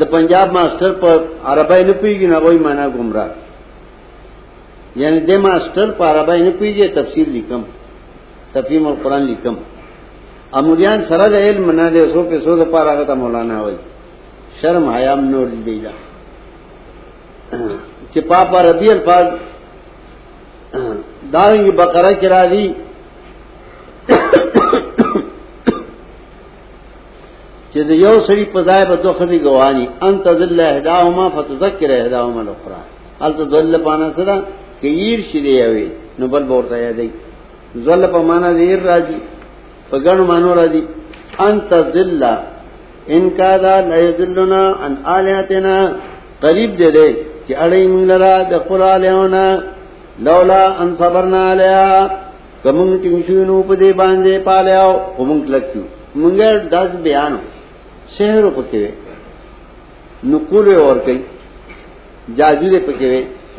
د پنجاب ماسٹر پر عربی نه پیږي نه وای معنا گمراه. یعنی د ماسٹر پر عربی نه پیږي تفسیر لیکم. تفہیم القرآن لیکم. امولیان سره د علم نه ده سو په سو د پاره غته مولانا وای شرم، حیام، نور دی دا چې پاپا ربی الفاظ داوی بقره کرا دی چې د یو سړي په ځای به دوه خدي ګوانی انت ذل اهداهما فتذكر اهداهما الاخرى. الته ذل پانا سره کې ير شي دی وي نو بل ورته ذل په معنا دی راځي. په ګڼو مانو راځي. انت ذل، ان کا دا لا یذلنا عن الہتنا قریب دے دے چې اړې موږ لرا د خپل الہونه لولا ان صبرنا علیها. کوم چې شنو په دې باندې پالیاو کوم کلکو مونږه داس بیانو. شہر پکے نقول اور کئی جادو دے پکے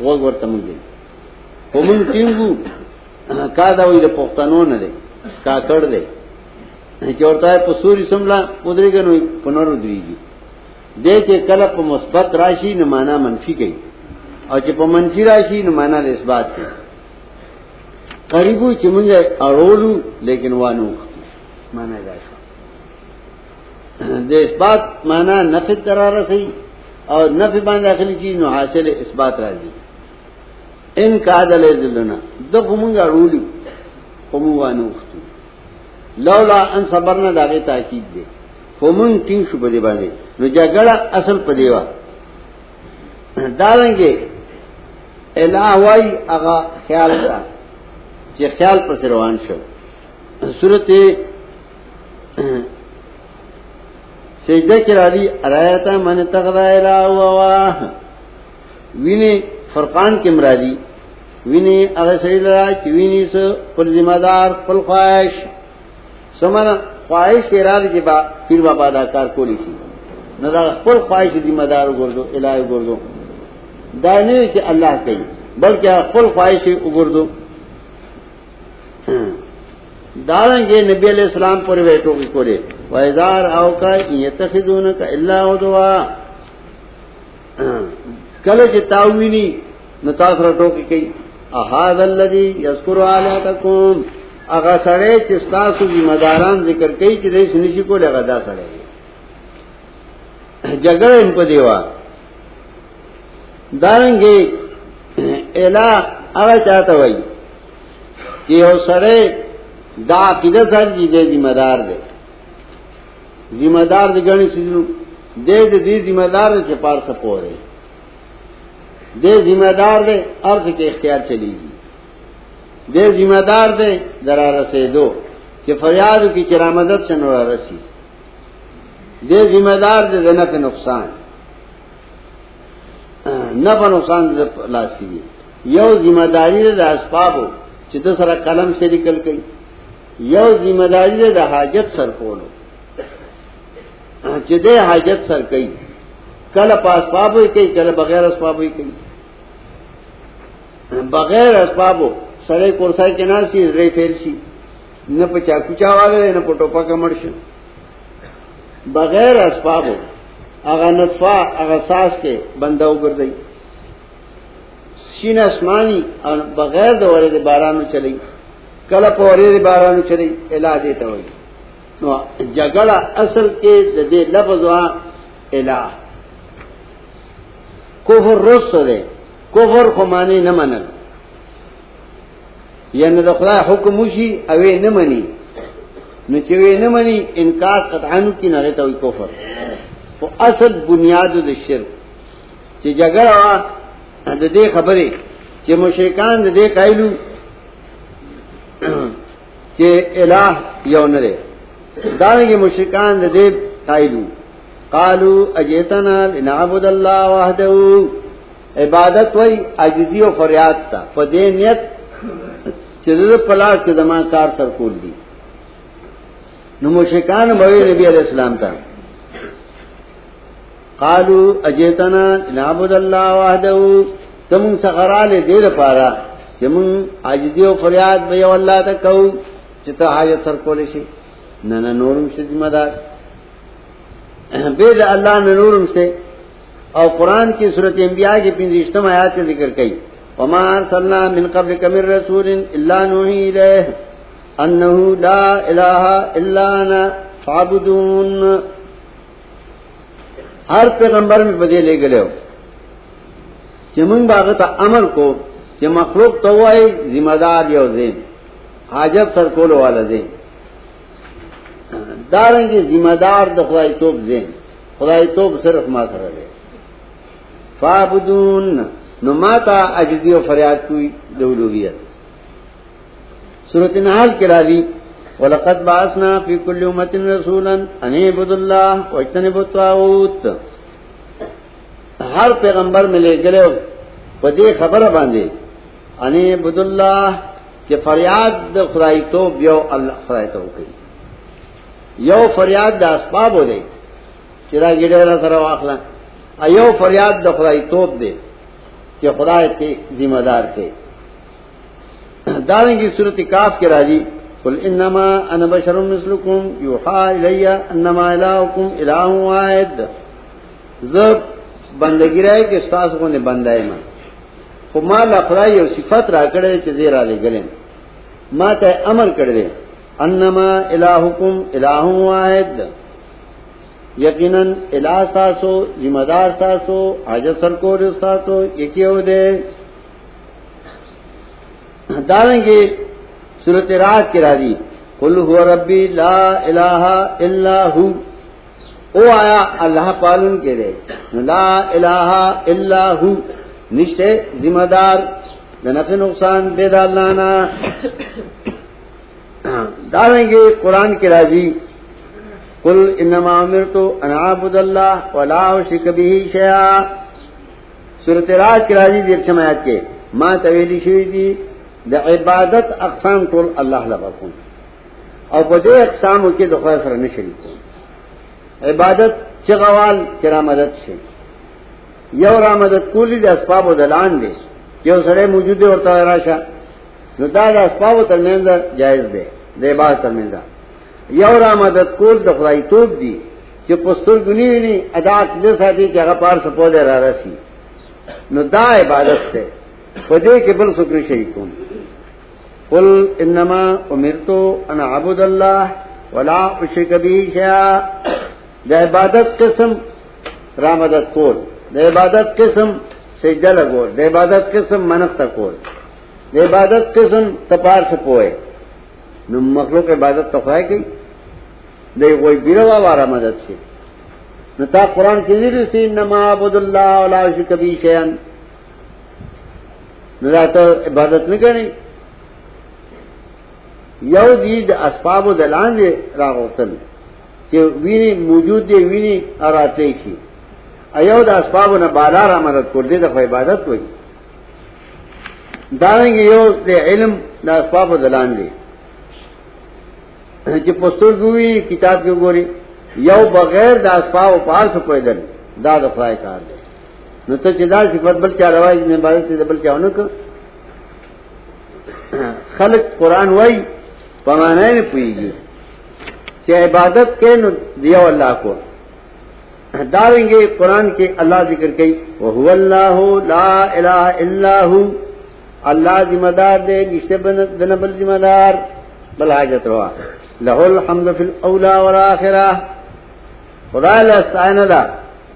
وہ ور تم گئی ومن ټینګو کا دا وې د پښتنو نه دی کا کړ دی چې ورته په سوري سملا پودري کنو په نورو دیږي دې چې کله مثبت راشي نه معنا منفي کوي او چې په منفي راشي نه معنا د اثبات کوي قریبو چې مونږه لیکن وانو معنا دا اس بات. مانا نفی درار سی اور نفی باندھ اخلی چیز نو حاصل اس بات راضی. ان کا دل دلنا. دو خمنگا رولی خموانو لولا ان صبرنا داغی تاکید دے خمنگ تین شو بدے باندے نو جگڑا اصل پدیوا دارنگے الہ وائی اغا خیال کا چی خیال پس روان شو. صورت سجدہ کرا دی ارایتا من تغدا الہ وواہ وینی فرقان کم را دی وینی اغا سجد را چی وینی سو پل ذمہ دار پل خواہش سمانا خواہش کے ارادی کے با پھر بابا دا کار کولی سی. ندا پل خواہش ذمہ دار گردو، الہ گردو. دا نہیں کہ اللہ کئی بلکہ پل خواہش اگردو داریں گے نبی علیہ السلام پر بیٹھو کی کورے ویدار او کا یہ یتخذون کا اللہ دعا کل چتاوینی نتاثر ٹوکی کئی. احاد الذی یذکر علیکم اغا سڑے چستا سو ذمہ داران ذکر کئی چې دې سنشي کو لگا دا سڑے۔ جګړه ان په دیوا۔ دارنګي الا هغه چاته وای چې یو سړی دا عقیده سر جی دے ذمہ دار دے۔ ذمہ دار دے گنی چیزوں دے دے دی ذمہ دار دے چپار سپو رہے دے ذمہ دار دے ارض کے اختیار چلی گی دے ذمہ دار دے درا رسے دو کہ فریاد کی چرا مدد سے نورا رسی. دے ذمہ دار دے دے نفع نقصان. نفع نقصان دے لاسی دی یو ذمہ داری دے اسباب ہو چتو سرا قلم سے نکل گئی یو ذمہ داری د حاجت سر کولو چدے حاجت سر کئی کل پاس پاب ہوئی کئی کل بغیر اسباب ہوئی کئی بغیر اسباب سره کورسای کې ناس چې ری فیل شي. نه په چاکو چاواله نه په ټوپا کمړ شي. بغیر اسبابو هغه نطفه هغه ساس کې بندو ګرځي شین اسماني بغیر د اورې بارانو چلی. کله په اورې بارانو چلی الهه ته وایي. نو جګړه اصل کې د دې لفظ وا اله. کفر رسره کفر خو معنی نه منل. یعنی دا خدا حکم وشي اوی نه مني. نو چې وی انکار قطعانو کی نه ته وي کفر. او اصل بنیاد د شرک. چې جګړه وا د دې خبرې، چې مشرکان د دې قایلو، چې الہ یو نه دی. دانګي مشرکان د دې قایلو. قالو اجیتنا لنعبد الله وحده. عبادت وای عجزی او فریاد تا په دې پلاس کې دما کار سر کول دي نو مشکان بوي نبی عليه السلام ته قالو، اجیتنا نعبد الله وحده تم سغراله دې لپاره چې مون عاجزي او فریاد به یو الله ته کوو چې ته حاجت سر کول شي نه نورم شي ذمہ دار. به الله نورم سے اور قرآن کی صورت انبیاء کی پنجم آیات کا ذکر کئی. وما ارسلنا من قبلك من رسول الا نوحي اليه انه لا اله الا انا فاعبدون. ہر پیغمبر میں بدے لے گلے ہو۔ چمن باغت امر کو، کہ مخلوق تو ہے ذمہ دار یو زین، حاجت سر کولو والا زین۔ داریں گے ذمہ دار د خدائی توپ زین خدائی توپ صرف ما کر دے۔ فابدون نو ماتا اجزی و فریاد کوئی دولوگیت سورت نحال کرا دی وَلَقَدْ بَعَثْنَا فِي كُلِّ أُمَّةٍ رَسُولًا أَنِ اعْبُدُوا اللَّهَ وَاجْتَنِبُوا الطَّاغُوتَ. ہر پیغمبر میں لے گلے پدے خبر باندھے ان اعبدوا کہ فریاد د خدای تو یو اللہ خدای تو کوي یو فریاد د اسباب ہو دے، چرا ګډه سره واخلا ایو فریاد د خدای توپ دے. کہ خدا کے ذمہ دار تھے۔ داریں کی صورت کاف کے راجی قل انما انا بشر مثلكم يوحى الي انما الهكم اله واحد۔ زب بندگی رہے کہ استاد کو نے بندائے ماں۔ کو ماں لفرائی اور صفت را کڑے چ زیر علی گلے۔ ماں تے عمل کر دے، انما الہکم الہ واحد۔ یقیناً الہ ساسو، ذمہ دار ساسو، حاجت سرکور ساسو، یکی ہو دے۔ داریں گے صورت رات کی راضی کل ہو ربی لا الہ الا ہو۔ او آیا اللہ پالن کے دے۔ لا الہ الا ہو۔ نشتے ذمہ دار نفع نقصان، بے دالانا داریں گے قرآن کے راضی کل انما امر تو انعبد اللہ ولا شک بھی شیا صورت راج کی راضی دیر سمایات کے ماں طویلی شوی دی، دا عبادت اقسام ٹول اللہ لبا اور بجے اقسام کے دخلا سر نے شریف عبادت چغوال چرا مدد سے یو را مدد کولی دا اسباب و دلان دے یو سڑے موجود دے اور راشا۔ نو دا دا اسباب و تلمیند جائز دے دے بات تلمیندہ یو را مدد کول د خدای توپ دی، چې پستر غنی ویني ادا کړي ساتي چې هغه پار سپو را رسی نو دا عبادت ده په دې کې بل څوک نشي کوم قل انما امرت ان اعبد الله ولا اشرك به شيئا د عبادت قسم را مدد کول. د عبادت قسم سجده لګول. د عبادت قسم منښت کول. د عبادت قسم تپار سپوئے نو مخلوق عبادت تو خدای کوي. دے کوئی بیروا وارا مدد سے۔ نتا قرآن کی سی نما عبد اللہ علا کبھی شیان نہ تو عبادت نہیں کرنی یو دید اسباب و دلان دے راغوتن کہ وینی موجود دے، وینی اور آتے ہی ایو دا اسباب نہ بالا را مدد کر دے دفعہ عبادت ہوئی۔ داریں گے یو دے علم دا اسباب و دلان دے۔ یعنی چې پستر ګوي کتاب کې ګوري یو بغیر داس پاو پار سے پیدل دا دفرائے کار دے نو تو چدا صفت بل چا رواج میں عبادت تے بل چا انکو خلق قرآن وائی پمانے نے پوئی گی کہ عبادت کے نو دیو اللہ کو. ڈالیں گے قرآن کے اللہ ذکر کئی وہ اللہ لا الہ الا ہو. اللہ ذمہ دار دے گشتے بنبل ذمہ دار، بل حاجت روا. لہو الحمد فی الاولا والآخرہ خدا اللہ استعین دا.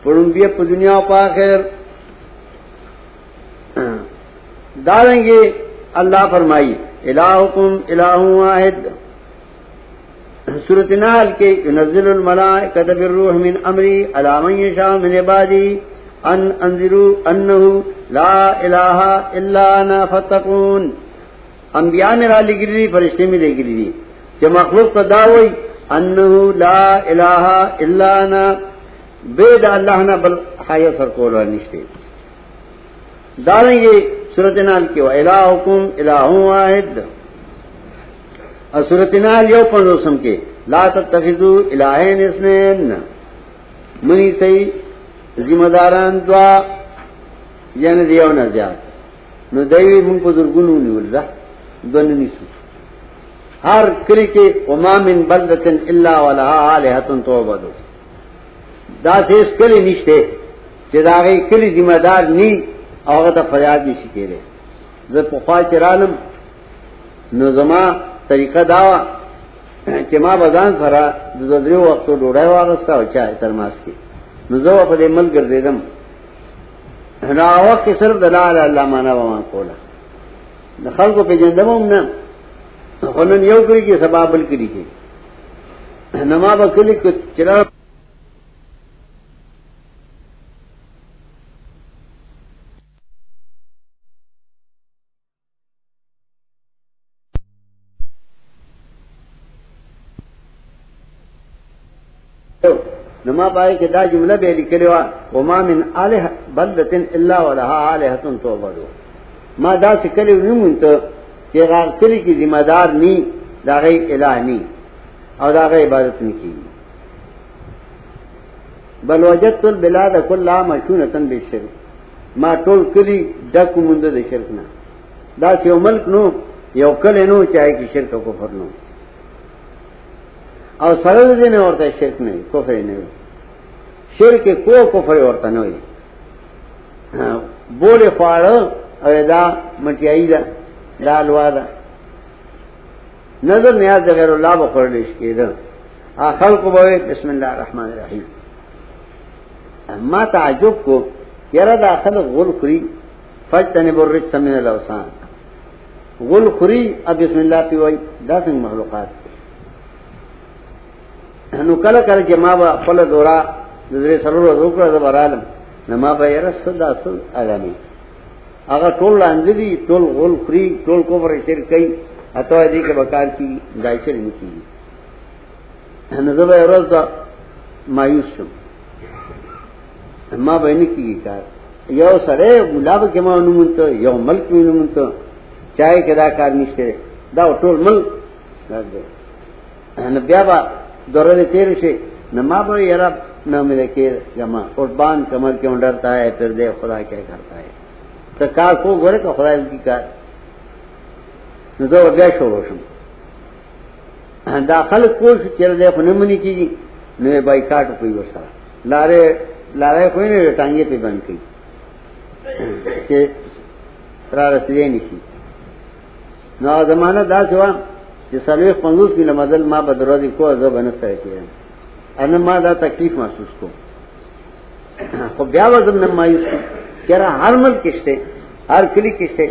پڑھنگی پا دنیا پا آخر. ڈالیں گے اللہ فرمائی، الہکم الہ واحد. سورت نال کے، ينزل الملائکۃ بالروح من امری علی من یشاء من عبادی، ان انذروا انه لا الہ الا انا فتقون انبیاء میں را لگری، فرشتے میں لگری. کہ مخلوق کا دعوی انه لا الہ الا انا بید اللہ نہ بل حیا سر کو نشتے۔ ڈالیں گے سورت نال کے الہکم الہ واحد۔ صورت نال یو پن پنسم کے، لا تتخذو الہین اسنین منی سی ذمہ داران دعا یعنی دیو نہ زیاد۔ نو دیوی من کو درگنو نیول دا دون نیسو ہر کلی کے وما من بلدتن الا ولها آلہتن توبدو۔ دا سیس کلی نشتے چې دا غي کلی ذمہ دار نی هغه ته فریاد نشي کېره زه په خوا چرالم نو زما طریقہ داوا چې ما بزان سره د دریو وختو ډوډۍ واغستا او چا ترماس کې نو زه په دې مل ګرځیدم دا وخت صرف دلال الله معنا وما کولا۔ د خلکو په جندمم نه خلن یو کړی چې سبب بل کړی چې نما به کلی کو چرای نما پائے کہ دا جملہ بے لکھلے وا، وما من الہ بلدتن الا ولها الہۃ توبدو ما دا سکلی نمون تو کہ کلی کی ذمہ دار نی، دا الہ نی، او دا عبادت نی کی۔ بل وجدت البلاد كلها مشونة بالشرك ما ټول کلی ډک مونږ د شرک نه۔ دا یو ملک نو، یو کلی نو چاہے کی شرک کو کفر نو۔ او سره دې نه ورته شرک نه کفر نه شرک کو کفر ورته نه وي۔ بوله فاړه او دا مټیای دا دا لوا دا نظر نیاز د غیر الله په خورلش کېده اخر کو به بسم الله الرحمن الرحیم. ما تعجب کو یرا دا خلق غل خری فجتنی برج سمین الاوسان غل خری اب بسم الله پی وای، دا څنګه مخلوقات نو کله کله چې ما به خپل دورا د دې سره ورو کړو د برالم نو ما به یې رسول اصل عالمي هغه ټول لاندې دي ټول غول فری ټول کوبر شر کوي اته دې کې وکړ کی دایشه نه کیږي. به ورځ مایوس شم. ما به نه کیږي کار. یو سره ګلاب کې ما نومته یو ملک نومته چای کدا کار نشته دا ټول ملک نه بیا با دورے تیر سے نماب یار نہ میرے کے جمع قربان کمر کیوں ڈرتا ہے پھر دے خدا کیا کرتا ته کار کو غره ته خدای دې کار. نو زه بیا شروع شم. دا خلک کوش چې له خپل منی کیږي نو بایکاټ کوي ورسره لارې لارې کوی نه ټانګې په بند کړي چې را رسېږي نشي نو زمانہ دا شو چې سلوي 50 کیلو مزل ما بدروزي کو زه بنسته کیږم ان ما دا تکلیف محسوس کو خو بیا وزم نه مایوس کو کړه هر ملک کېشته هر کلی کېشته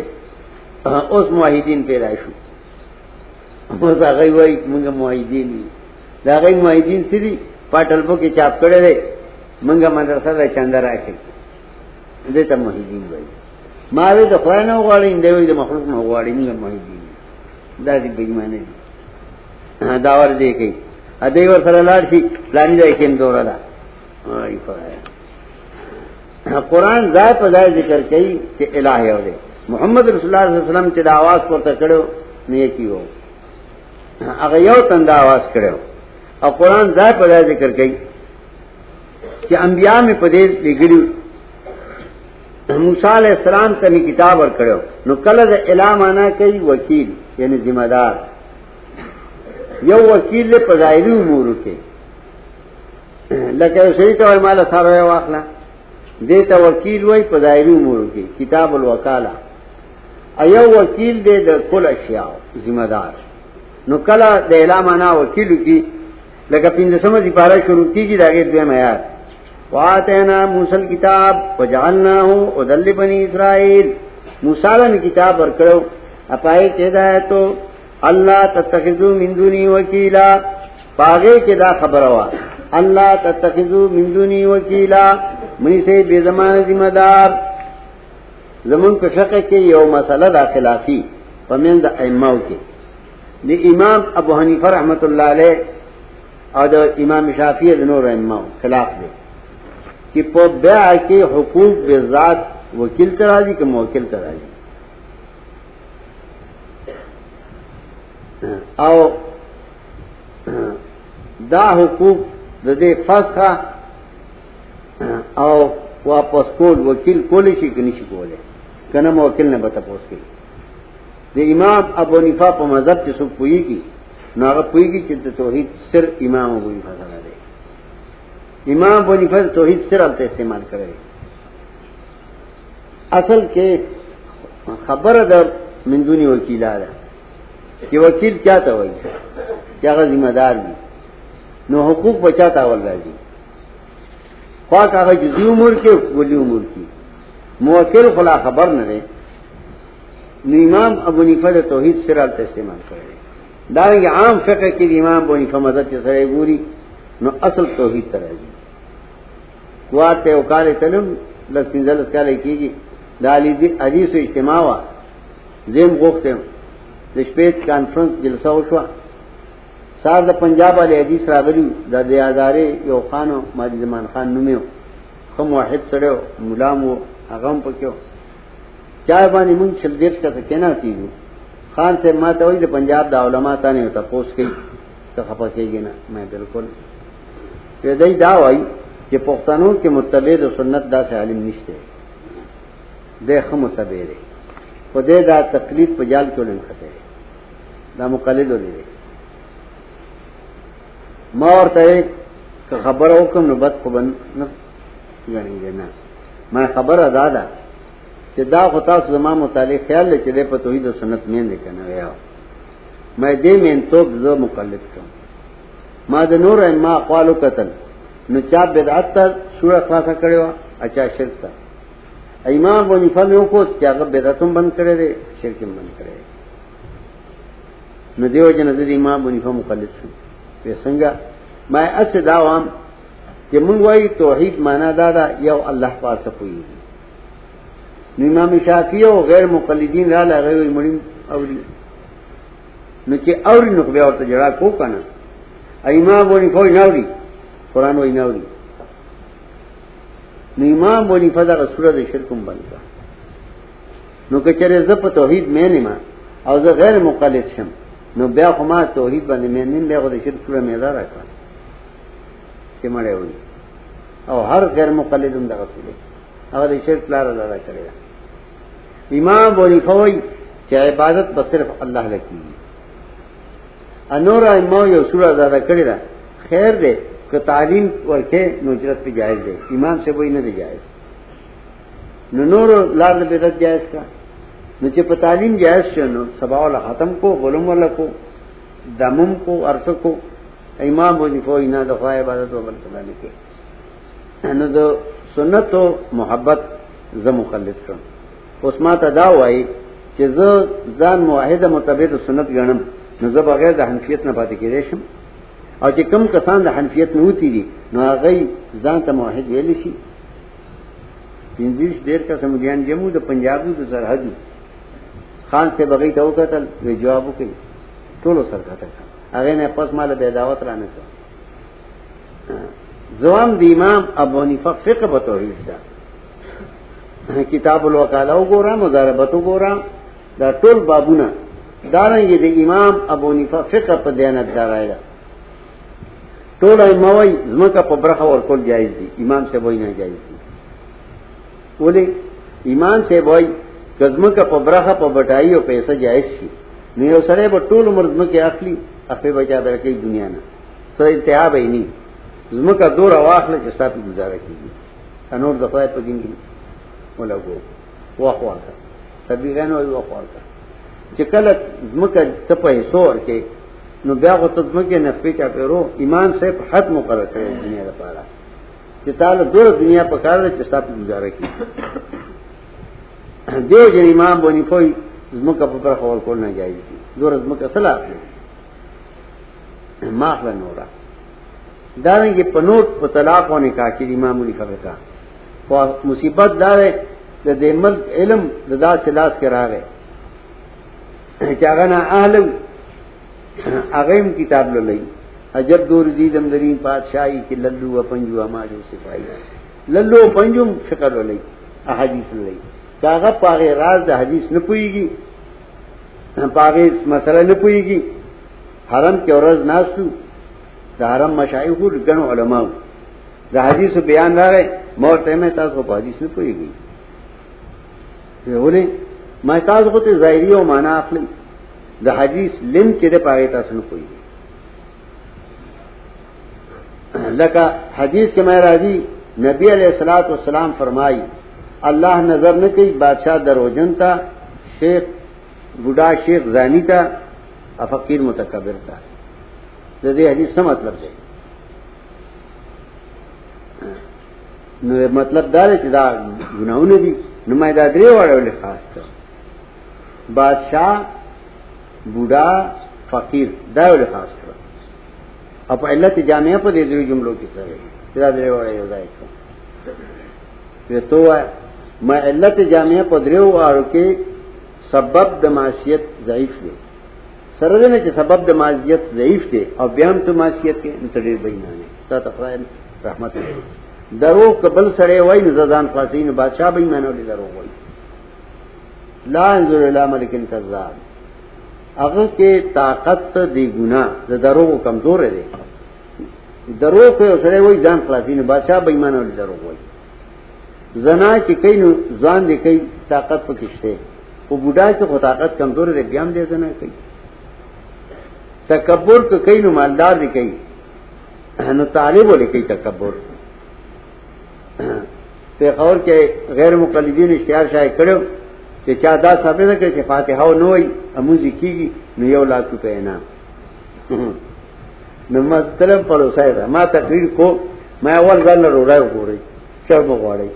اوس موحدین پیدا شو. دا غي وای موږ موحدین دا غي موحدین سړي پټلبو کې چاپ کړي دي موږ مدرسه د چندر راکې دې ته موحدین وای. ما وی د خدای نه غواړي دی د مخلوق نه غواړي موږ موحدین دا دې بېمانه دي. داور دې کوي ا دې ور سره لاړ شي پلان دې کېم دورا دا ای خدای قرآن ذائے پذائے ذکر کئی کہ الہ علیہ محمد رسول اللہ صلی اللہ علیہ وسلم چدا آواز پر تکڑو نیکی ہو اگر یو تندہ آواز کرو۔ اور قرآن ذائے پذائے ذکر کئی کہ انبیاء میں پدیر لگڑی موسیٰ علیہ السلام تمی کتاب اور کرو۔ نو کلد الہ مانا کئی وکیل یعنی ذمہ دار۔ یو وکیل لے پذائری امور کے۔ لکہ اسے تو ہمارا سارا واقعہ دیتا وکیل وئی پذائری امور کے کتاب الوکالہ ایو وکیل دے دا کل اشیاء ذمہ دار نو کلا دا علام آنا وکیلو کی لکہ پندر سمجھ پارا شروع کی جی داگے دوے میار واتینا موسیٰ کتاب وجعلناہو ادل بنی اسرائیل. موسیٰ نے کتاب ورکڑو اپائی چیدہ ہے تو اللہ تتخذو من دونی وکیلا. پاگے کے دا خبر ہوا، اللہ تتخذو من دونی وکیلا. منی سے بے زمان ذمہ دار. زمن کو شق کے یو مسئلہ دا خلافی پمین دا کے. دی امام ابو حنیفہ رحمت اللہ علیہ اور امام شافی دنور ایماؤ خلاف دے. کہ پو بیع کے حقوق بے ذات وکیل تراجی کہ موکل تراجی او دا حقوق دا دے فسخا او واپس کول وکیل کولی شي کني شي کوله کنه موکل نه بتا پوس کی د امام ابو نفا په مذهب کې څوک پوي کی نو هغه پوي کی چې توحید سر امام ابو نفا سره دی. امام ابو نفا توحید سر الته استعمال کړي اصل کې خبره د من دونی وکیلاله کہ وکیل کیا تھا وہی کیا ذمہ دار بھی نو حقوق بچاتا ول راضی خواہ کاغذ جزی عمر کے ولی عمر کی۔ موکل خلا خبر نہ رہے نو امام ابو نیفا توحید سرال استعمال کرے ڈالیں گے عام فقہ کی امام ابو نیفا مدد کے سرے گوری نو اصل توحید طرح جی قوات اوکال تلم دس لس پنزلس کالے کی گی۔ ڈالی عزیز و اجتماع ہوا زیم گوختے ہوں دشپیت کانفرنس جلسہ وشوا سار دا پنجاب والے حدیث راغلی، دا دیادارے یو خانو ماجی زمان خان نمیو خم واحد سڑیو ملامو اغم پکیو چاہے بانی من چل دیرس کا سکینا تیجو خان سے ماتا ہوئی دا پنجاب دا علماء تانے ہوتا پوس کئی تو خفا کئی گینا میں بالکل. کہ دای دا وائی کہ پختانوں کے متبع دا سنت دا سے علم نشتے دے خم متبع دے خدے دا تقلید پجال کیوں نہیں خطے دا مقلد ہو دے ما اور تے کہ خبر ہو کم نبت کو بن گنی دینا میں خبر ادا دا کہ دا خطا زمان متعلق خیال لے چلے پا توحید و سنت میں دے کنا گیا میں دے میں انتوب زو مقلد کم ما دا نور اما اقوالو قتل نو چاپ بدعت تا سورہ خاصا کرے وا اچھا شرک تا امام ابو حنیفہ میں کو کیا بدعتم بند کرے دے شرکم بند کرے نو دیو جن د امام ابو حنیفہ مقلد شو په څنګه ما اس داوام چې مونږ وایي توحید معنا دا دا یو الله پاسه کوي نو امام شافعی او غیر مقلدین را لغوي مړي اوري نو چې اوري نو بیا ورته جړه کو کنه ایمام ابو حنیفه ناوري قران وای ناوري نو امام ابو حنیفه دا سوره د شرکم بند نو که چیرې زه په توحید مې نه ما او غیر مقلد شم. نو بیا خو ما توحید باندې مې نیم بیا خو د شرک سوره مې دار کړ چې مړې وي او هر غیر مقلد هم دغه څه هغه د شرک لار لاره کړی امام ابو حنیفه وای چې عبادت بس صرف الله لکی انور ایمو یو سوره دا کړی دا خیر دے کہ تعلیم ورکے نجرت پہ جائز دے ایمان سے وہی نہ دے جائز نو نور لال بدت جائز کا نو چې تعلیم جائز شنو سبا ول ختم کو غلم ول کو دمم کو ارث کو، امام وځي کو نه د عبادت او بل کله نه نو د سنت او محبت ز مخلد کړم اوس ما ته دا وایي چې زه ځان موحد متبع سنت غنم نو زه بغیر د حنفیت نه پاتې کېږم شم۔ او چې کم کسان د حنفیت نه وتی دي نو هغه ځان ته موحد ویل شي پنځیش ډیر کا سمجھان جمو د پنجابو د سرحدي خان سے بغی ته وکتل، وی جواب وکړي. ټول سر کته هغه نه پس مال به دعوت را نه زوام د امام ابو حنیفه فقه په توحید دا کتاب الوکاله وګورم مضاربت وګورم دا ټول بابونه. دارنګه د امام ابو حنیفه فقه په دیانت دارایدا ٹول موئی زم کا پبرخ اور کل جائز دی امام سے وہی نہ جائز دی بولے ایمان سے بوئی گزم کا پبرخ پہ بٹائی اور پیسہ جائز تھی نہیں ہو سرے وہ ٹول مرزم کے اخلی افے بچا دے کئی دنیا نہ سر انتہا بھائی نہیں زم کا دور اواخ لے جسا پہ گزارا کیجیے انور دفاع پہ گن گی بولا وہ وہ اخبار کا سبھی رہنا وہ اخبار کا چکل زم کا تپ سور کے، نو بیا کو تزم کے نفے کیا پیرو، ایمان سے حد مقرر کرے دنیا کا پارا. کہ تال دور دنیا پکار رہے چسا پہ گزارا کی دیو جن امام بونی کوئی زم کا پتر خبر کو نہ جائے گی دور زم کا سلاح معاف نہ داریں گے پنوٹ په طلاق ہونے کا کہ امام علی خبر کا مصیبت دار ہے دے ملک علم ددا سے لاس کے راہ کیا گنا عالم اغیم کتاب لو لئی. عجب دور دیدم درین بادشاہی کہ للو و پنجو ہمارے سپاہی. للو و پنجو فکر لو لئی، احادیث لو لئی. کاغذ پاگے راز دا حدیث نہ پوئے گی پاگے مسئلہ نہ پوئے گی حرم کے عرض ناسو حرم مشائی گن علماء دا حدیث بیان رہا ہے مور میں تاز کو حدیث نہ پوئے گی بولے میں تاز کو تو ظاہری ہو مانا آپ دا حدیث لم کے دے پاگے تاز نہ پوئے گی لکا حدیث کے میں راضی نبی علیہ السلاۃ والسلام فرمائی اللہ نظر نہ کئی، بادشاہ دروجن تھا شیخ بڈا شیخ زانی تھا افقیر متکبر تھا حدیث سے مطلب ہے مطلب دار چدا گناؤں نے بھی نمائندہ درے والے خاص کر بادشاہ، بوڑھا، فقیر، دا والے خاص کر اب اللہ جامعہ پر دے دے جملوں کی طرح چدا درے والے تو ما علت جامع پدریو وارو کې سبب د معصیت ضعیف دی. سره دې چې سبب د معصیت ضعیف دی او بیا هم ته معصیت کې انتړي بینانه تا تفرائل رحمت دې درو قبل سره وای نزدان فاسین بادشاہ بینانه دې درو وای لا انظر الى ملک کذاب. هغه کې طاقت دی ګنا د درو کمزور دی. درو په سره وای ځان خلاصینه بادشاہ بېمانه لري وای زنا کی کئی نو زان دے کئی طاقت پہ کشتے وہ بوڑھا کے کو طاقت کمزور دے، بیام دے زنا کئی۔ تکبر کو کئی نو مالدار دے کئی۔ نو طالب ہو کئی تکبر۔ خبر کے غیر مقلدین اشتہار شاہ کرو۔ کہ کیا دا ثابت ہے کہ فاتحہ نو ہوئی اموزی کی گی نو یو لاکھ روپے انعام۔ نو مطلب پڑو صاحب، ما تقریر کو میں اول گل رو رہا رہی چل بگواڑی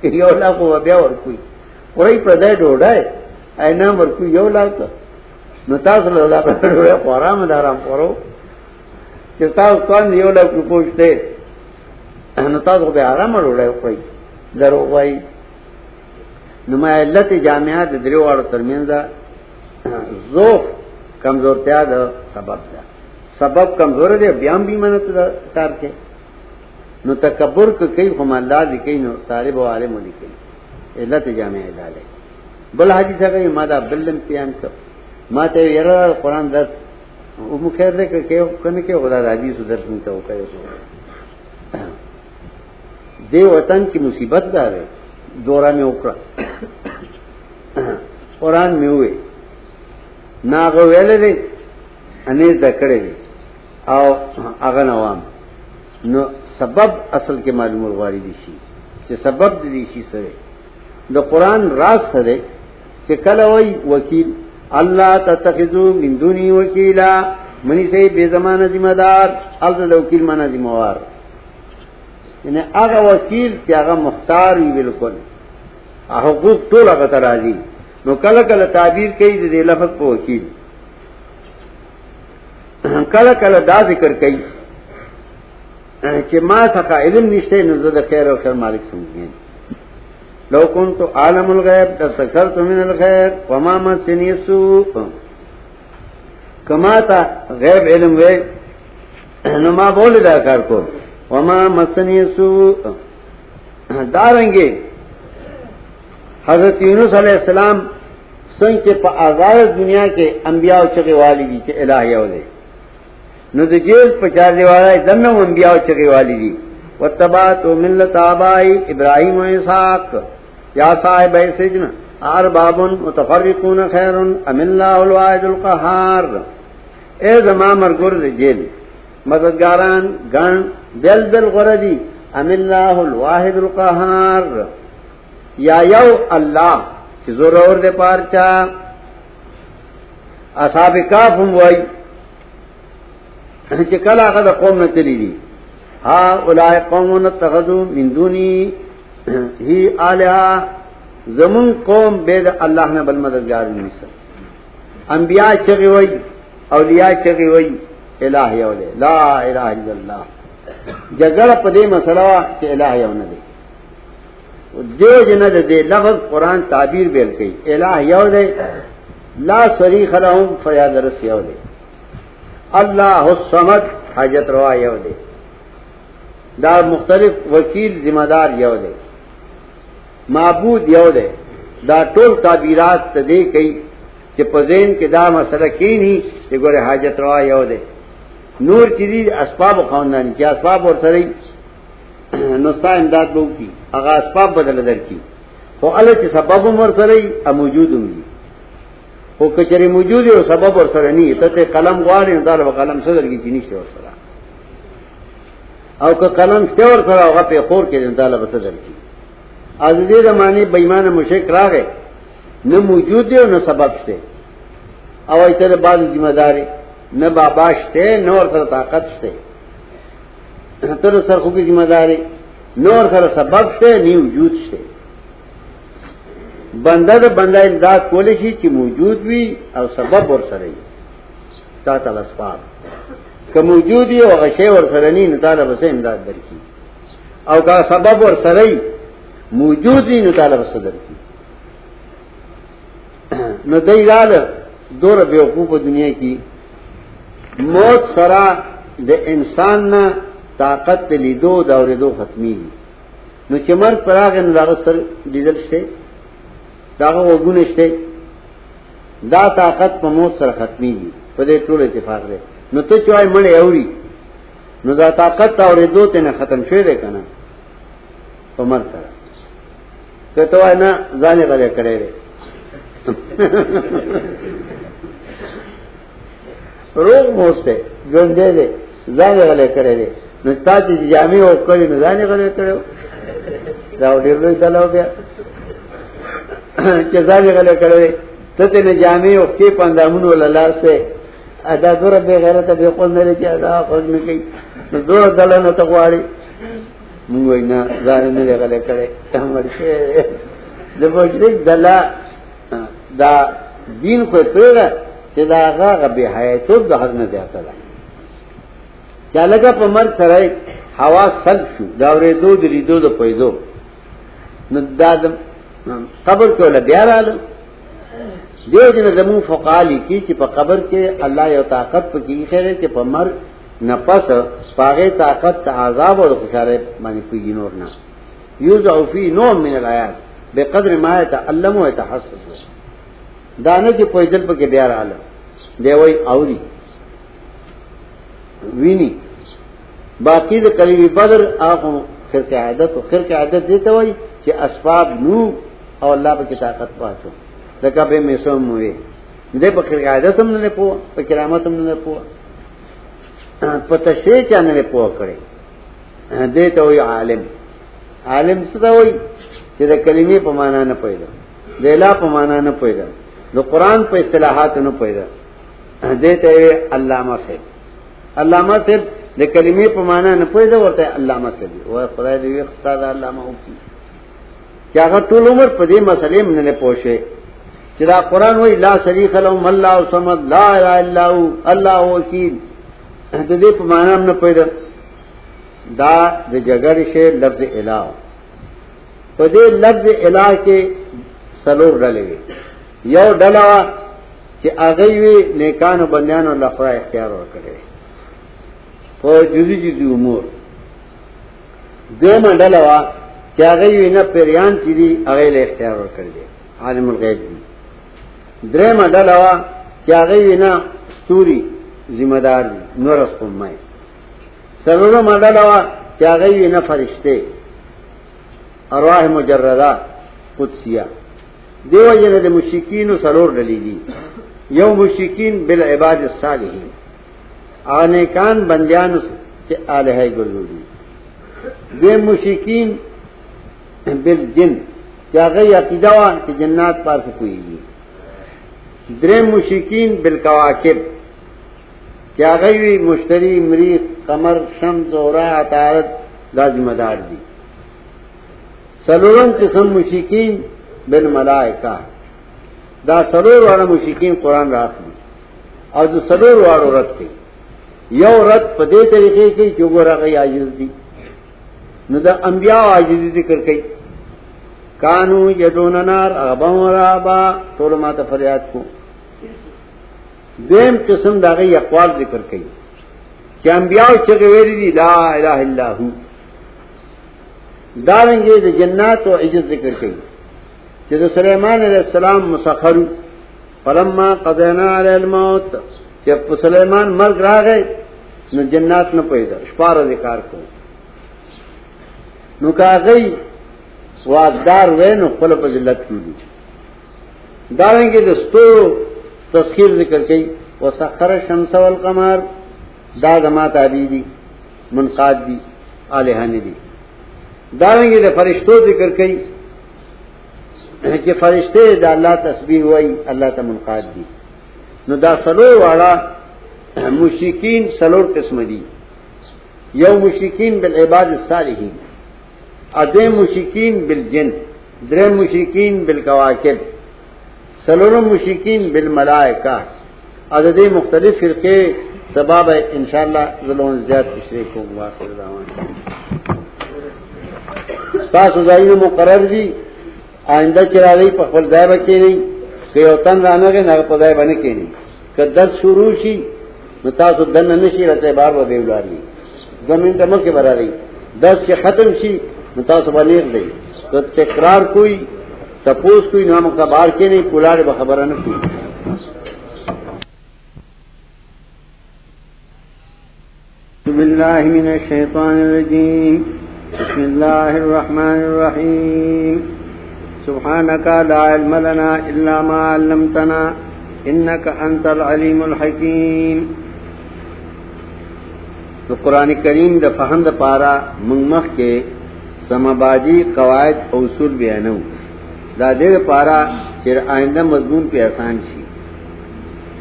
یو لاکھ بیا ورکوي. وای په دې ډوډۍ اینا ورکو یو لاکھ. نو تاسو له لاکھ ډوډۍ قرآن دارم پرو چې تاسو کوم یو لاکھ پوښتې نو تاسو به آرام ډوډۍ وکړئ درو وای. نو ما علت جامعات د دریو اړو ترمنځ ذوق کمزورتیا ده سبب ده. سبب کمزور دی بیان بھی منت کار کے نو تکبر کو کئی خمالدار لکھی نو طالب و عالم لکھی علت جامع ادالے بل حاجی صاحب یہ مادہ بلن پیان کر ما ته یرا قرآن درس. او مخیر دے کہ کنے کہ خدا راضی سو درس نہیں تو کہے سو دے وطن کی مصیبت دا ہے دورہ میں اوکرا قرآن میں ہوئے ناغو ویلے دے انیز دکڑے دے او اغن عوام نو سبب اصل کے معلوم غاری دیشی کہ سبب دیشی سرے۔ دا قرآن راز سرے کہ کل وکیل، اللہ تتخذو من دونی وکیلا، منی سے بے زمانہ ذمہ دار الد وکیل مانا ذمہ وار۔ یعنی اگا وکیل کہ اگا مختار ہی بالکل حقوق تو لگا تراجی نو کل کل تعبیر کئی دے لفظ کو وکیل۔ کل کل دا ذکر کئی۔ یعنی کہ ما سکا، علم نشتے نزد خیر و خیر مالک سمجھیں۔ لو کن تو عالم الغیب تسکر تو من الخیر وما مسنی سو کما تا غیب علم وے نما بول دا کار کو۔ وما مسنی سو دارنگے، حضرت یونس علیہ السلام سنگ کے پا آزاد دنیا کے انبیاء چکے والی بھی کہ الہیہ دے نو د جیل پچار دی والا دنه انبیاء چغي والی دي. وتبات ملت ابای ابراهیم و اسحاق. یا صاحب سجن ارباب متفرقون خیر ام الله الواحد القهار اے زما مرګور دی جیل، مددگاران، گن، دل دل غردی، ام الله الواحد القهار یا یو الله چې زور اور دے پارچا. اصحاب کاف هم وای چې کله قوم نه تللی دي ها اولای قوم اتخذوا من دوني هی الها زمون قوم بيد الله نه بل مددگار نشي انبیاء چغي وای اولیاء چغي وای الہ یو دے لا الہ الا اللہ. جګړه په دې مسله چې الہ یو نه دی جی دیو جن دے لفظ قرآن تعبیر بیل کئی. الہ یو دے، لا شریک لهم فیاد رس یو دے اللہ الصمد حاجت روا یو دے دا مختلف وکیل ذمہ دار یو دے معبود یو دے دا ټول تعبیرات ته دی کوي چې په ذهن کې دا مسله کینی چې ګوره حاجت روا یو دے نور چې دي اسباب خواندان چې اسباب ورسره نو ستا امداد بو کی هغه اسباب بدل درکی خو الله چې سبب مر سره موجود وي خو کچری موجود او سبب ور سره نه ته قلم غواړي دا قلم صدر کی چینی شي ور سره او که قلم شته ور سره هغه په خور کې دا له صدر کی از دې زمانه بېمانه مشرک راغې نه موجود دی او نه سبب شته. او ایتره بعد ذمہ داری نه بابا شته نور سره طاقت شته. تر سر خو کی ذمہ داری نور سره سبب شته نی وجود شته بنده د بنده امداد کولی شي چې موجود وي او سبب ور سره وي. تا ته اسباب که موجود وي او غشي ور سره نه نو تعالی به امداد درکې؟ او که سبب ور سره وي موجود وي نو تعالی به درکې؟ نو دایاله دور بیوقوف دنیا کی موت سرا د انسان نه طاقت لیدو دا اوریدو ختمي نو چې مر پراغ نه داغه سر لیدل شي داغه وګونه شته دا طاقت په موت سره ختمي په دې ټول اتفاق دی. نو ته چوي مړ اوري نو دا طاقت اوریدو ته نه ختم شوی دی کنه په مر سره. کته نه ځانې غلې کړې دی. روغ موسته ژوندې دی ځانې غلې کړې دی. نو تاسو جامع او کړی نو ځانې غلې کړو دا ډېر لوی دلاو بیا چې ځانې غلې کړې ته ته جامع او کې پاندامونو لاله سه ادا دور به غیرت به قول نه لري ادا خود نه کوي. دور دلانه ته غواړي. موږ وینا ځان نه غلې کړې. همر شه د بوجلیک دلا دا دین خو پیغه چې دا هغه به حیاتو د حد نه زیاته ده. چا لګه په مر سره هوا سلب شو دا ورې دو د لیدو د پیدو نو دا قبر کې ول بیا رااله دیو جن زمو فقالی کی چې په قبر کې الله یو طاقت په کې خیره چې په مر نفس پاغه طاقت ته عذاب او خوشاله باندې کوي نور نه یوزع فی نوع من الآیات. بقدر ما يتعلم و يتحسس دانه چې پویدل په کې بیا رااله دی وای اوري ویني باقی د کلیوی بدر هغه خرق عادت او خرق عادت دي ته وای اسباب نو او الله په طاقت پاتو لکه به میسوم وي دې په خرق عادت هم نه پوه په کرامت هم نه پوه په تشریح چا نه پوه کړي دې ته وای عالم. عالم څه دا وای چې د کلمې په معنا نه پیدا. د اله په معنا نه پیدا. د قران په اصطلاحات نه پیدا. دې ته علامه سي علامه سي د کلمې په معنا نه پیدا ورته علامه سي او خدای دې اختیار علامه وکړي چې هغه ټول عمر په دې مسلې نه نه پوښي چې دا قران وای لا شریک له الله صمد لا اله الا هو الله وکیل د دې په معنا نه پیدا دا د جګړې شه لفظ الہ په دې لفظ الہ کې سلور ډلې یو ډله چې هغه وی نیکانو بندیانو لخوا اختیار ورکړي په جزئی جزئی امور. دیمه ډله وا چې هغه وی نه پریان چې دی هغه له اختیار ورکړي عالم الغیب دی. درېمه ډله وا چې هغه وی نه ستوري ذمہ دار دی نورس کو میں سرور مڈا کیا گئی نہ فرشتے. ارواہ مجردہ، قدسیہ. دیو جن دے مشکین و سرور ڈلی دی. یو مشکین بل عباد الصالحین آنے کان بندیان سے آلہ گلوری دے مشکین بل جن. کیا گئی عقیدہ کہ جنات پاس کوئی جی. گی در مشکین بل کواکب. کیا گئی مشتری، مریخ کمر شم زورا اطارت دا ذمہ دار دی. سلورم قسم مشکین بن ملائکہ. دا سلور والا مشکین قرآن رات دی. اور جو سلور والو رت تھے یو رت پدے طریقے کی جو گورا گئی آجز دی. نہ دا انبیاء آجزی ذکر کئی. کانو یدون نار ابا رابا ٹول ماتا فریاد کو. دیم قسم دا گئی اقوال ذکر کئی. کہ انبیاء چکے ویری دی، لا الہ الا ہو دارنگے دا جنات و عجت ذکر کئی. کہ دا سلیمان علیہ السلام مسخر فلما قضینا علیہ الموت جب سلیمان مرگ را گئے نو جنات نہ پیدا شپار ذکار کو. نو کہا گئی وادار وے نو خپل په ذلت کیږي دارنګه د ستورو تسخير ذکر کړي وسخر الشمس والقمر. دا دما تابع دي، منقاد دي الہان دي. دارنګه د فرشتو ذکر کړي چې فرشته د الله تسبیح وای، الله ته منقاد دي. نو دا سلور والا مشرکین سلور قسم دي. یو مشرکین بالعباد الصالحین. ادم مشکین بل جن در مشکین بل قواقب سلور مشکین بل ملائکہ عدد مختلف فرقے سباب ہے ان شاء اللہ ضلع زیاد پچھلے کو واقع مقرر جی آئندہ چلا رہی پخل دائے بچے نہیں کہ اوتن رانا کے نہ پدائے بنے کے نہیں کہ درد شروع سی نہ متاث دن نشی رہتے بار وہ بیولار لی دو منٹ مکھ کے برا رہی۔ دس کے ختم سی متاث بلیغ دی تو تکرار کوئی، تپوس کوئی نام کا بار کے نہیں پلاڑ بخبر نہ کوئی. بسم من الشيطان الرجيم بسم الله الرحمن الرحيم سبحانك لا علم لنا إلا ما علمتنا إنك أنت العليم الحكيم تو قرآن کریم د فهم د پارا منمخ کے سمابادی، قواعد اصول بیانو. دا دیر پارا چر آئندہ مضمون پہ آسان شی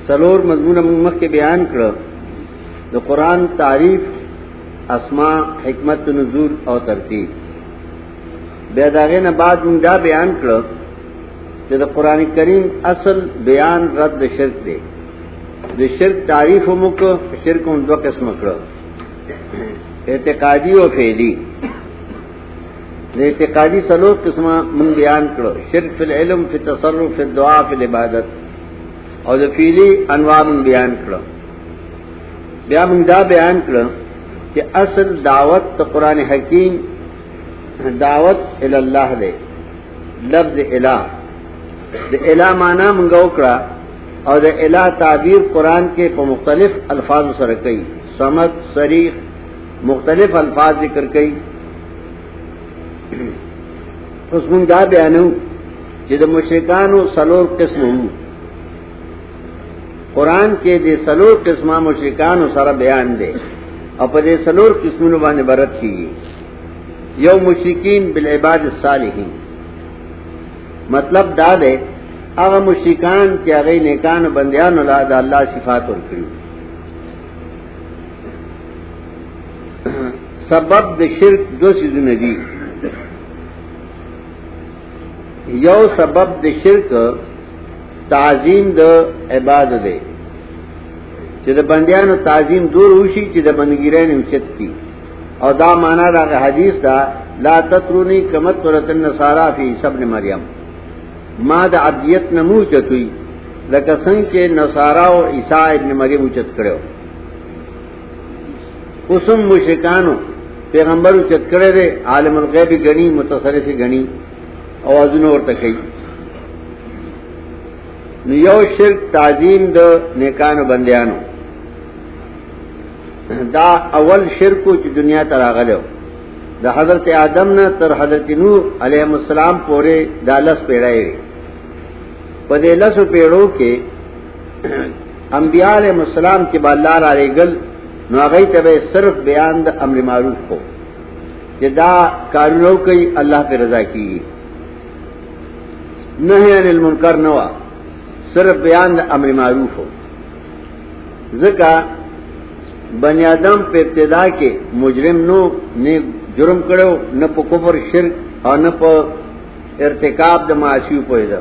سلور مضمون منمخ کے بیان کرو دا قرآن تعریف اسما حکمت، نزول اور ترتیب. بیداغے نے بعد دا بیان کرو کہ دا قرآن کریم اصل بیان رد شرک دے دا شرک تعریف و مک شرک ان دو قسم کرو اعتقادی و فیلی اعتقادی سلوک قسم من بیان کرو شرک فی العلم، فی تصرف فی دعا فی العبادت. اور فیلی انواع من بیان کرو بیا من دا بیان کرو کہ اصل دعوت تو قرآن حکیم دعوت اللہ دے لفظ الہ دا الہ مانا منگو کرا اور دا الہ تعبیر قرآن کے پا مختلف الفاظ سر کئی سمت سریح مختلف الفاظ ذکر کئی اس من دا بیانو کہ دا مشرکانو سلور قسم ہوں۔ قرآن کے دے سلور قسمہ مشرکانو سر بیان دے۔ اور پدے سلور قسموں بانے برت کی یو مشرکین بالعباد الصالحین۔ مطلب دا دے اغا مشرکان کے اغی نیکان و بندیان اللہ دا اللہ صفات اور کری سبب د شرک دو سیزو ندی۔ یو سبب د شرک، تعظیم د عباد دے چې د بندیانو تعظیم دور وشي، چې د بندګیرانو اوچت کی. او دا معنا دا حدیث دا لا تترونی کمت ترت النصارى فی ابن مریم. ما د عبدیت نمو چتوي لکه څنګه چې نصارا او عیسی ابن مریم اوچت کړو. اوسم مشرکانو پیغمبر اوچت کړی دی، عالم الغیب غنی متصرف غنی اوازونه ورته کوي. نو یو شرک تعظیم د نیکانو بندیانو. دا اول شرکو چی دنیا تراغلو دا حضرت آدم نہ تر حضرت نو علیہ السلام پورے دا لس پیڑے پدے لس پیڑوں کے انبیاء علیہ السلام کے بالار آرے گل ناغی تب صرف بیان دا امر معروف کو. کہ دا کارنو کئی اللہ پہ رضا کی نہیں انل منکر نوا. صرف بیان دا امر معروف ہو. ذکا بنی آدم پہ ابتدا کے مجرم نو نے جرم کرو نہ پا کفر، شرک اور نہ پا ارتکاب دا معاشیو پویدہ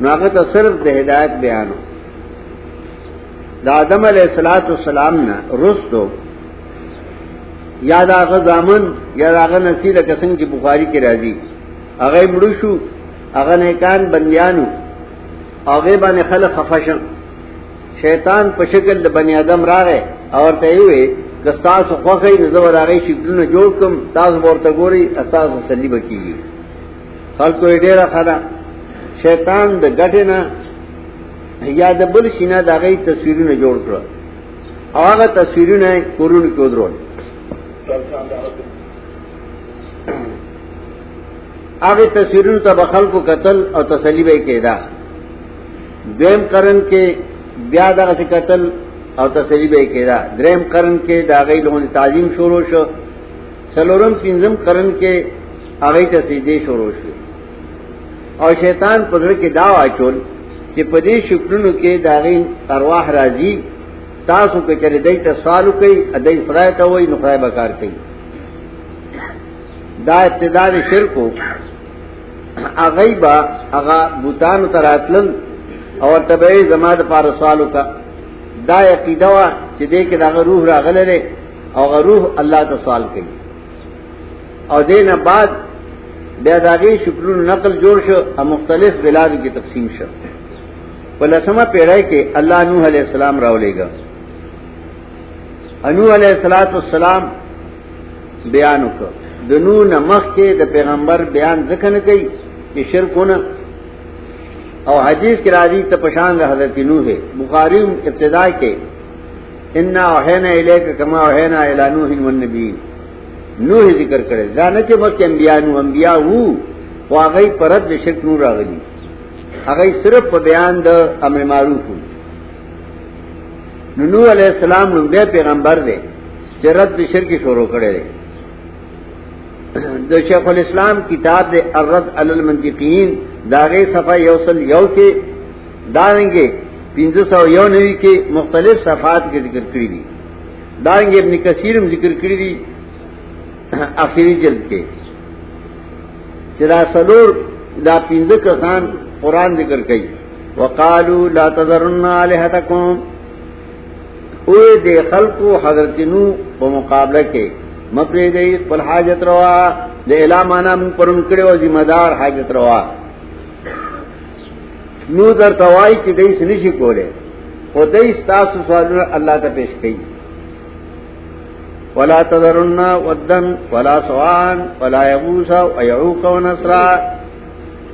نو آگا صرف دا ہدایت بیانو دا آدم علیہ السلام والسلام نا رستو یاد آغا زامن یاد آغا نسیل کسنگ کی جی بخاری کی راضی. اغی مڑوشو اغا نیکان بندیانو. اغی بان خلق خفشن. شیطان پشکل دا بنی آدم را گئے اور تیوے کستاس خوخی نزور آغی شکلون جوڑ کم تاس بورتا گوری استاس سلی بکی گی. خلقو ایڈیرا خدا. شیطان دا گٹے نا یا د بل شینه دا غي تصویرونه جوړ کړ او هغه تصویرونه کورونه کې ودرول هغه تصویرونه ته بخل کو قتل او تسلی به کېدا دیم کرن کې بیا دغه قتل او تسلی به کېدا دریم کرن کې دا غي لون تعظیم شروع شو. سلورم پنځم کرن کې هغه ته سجدي شروع شو. شیطان پدړ کې دا واچول چې په دې شکرونو کې داغین ارواح راځي تاسو کې چره دای ته سوال کوي ادای خدای ته وای بکار کوي دا ابتدا د شرکو اغیبا، اغا بوتان تراتلن او تبعی زما د پار سوالو کا. دا عقیده وا چې دې کې دا روح راغله او روح الله ته سوال کوي. او دینه بعد بیا داغي شکرونو نقل جوړ شو او مختلف بلاد کی تقسیم شو. پلسما پیڑائی کے اللہ نوح علیہ السلام راولے گا انو علیہ السلام السلام بیان کو دنو نمخ کے د پیغمبر بیان ذکر کئی کہ شرک ہونا۔ اور حدیث کے راضی تپشان حضرت نو ہے۔ بخاری ابتدا کے انا اوہینا علیہ کا کما اوہینا الا نوح والنبی نوح ذکر کرے۔ جانا کے مکھ انبیاء نو انبیاء ہو واغی پرد شرک نور راغلی۔ هغه صرف په بیان د امر معروف نو نو علی السلام نو به پیغمبر دی چې رد شرک شروع کړي دی د شیخ الاسلام کتاب د الرد علی المنطقین داغه صفحه یوصل یو کې دانګه 591 کې مختلف صفحات کې ذکر کړی دي دانګه ابن کثیر ذکر کړی دي اخیری جلد کې چې دا سلور، دا پینځه کسان قرآن ذکر کئی۔ وقالو لا تذرن آلہتکم۔ اوے دے خلقو حضرت نو په مقابلہ کے۔ مپری دی قل حاجت روا. دے علامانا من پرن کرے و ذمہ دار حاجت روا. نو در توائی کی دی سنشی کولے و دی ستاسو سوالنا اللہ تا پیش کئی ولا تذرن ودن ولا سوان ولا یغوسا و یعوق و نصرا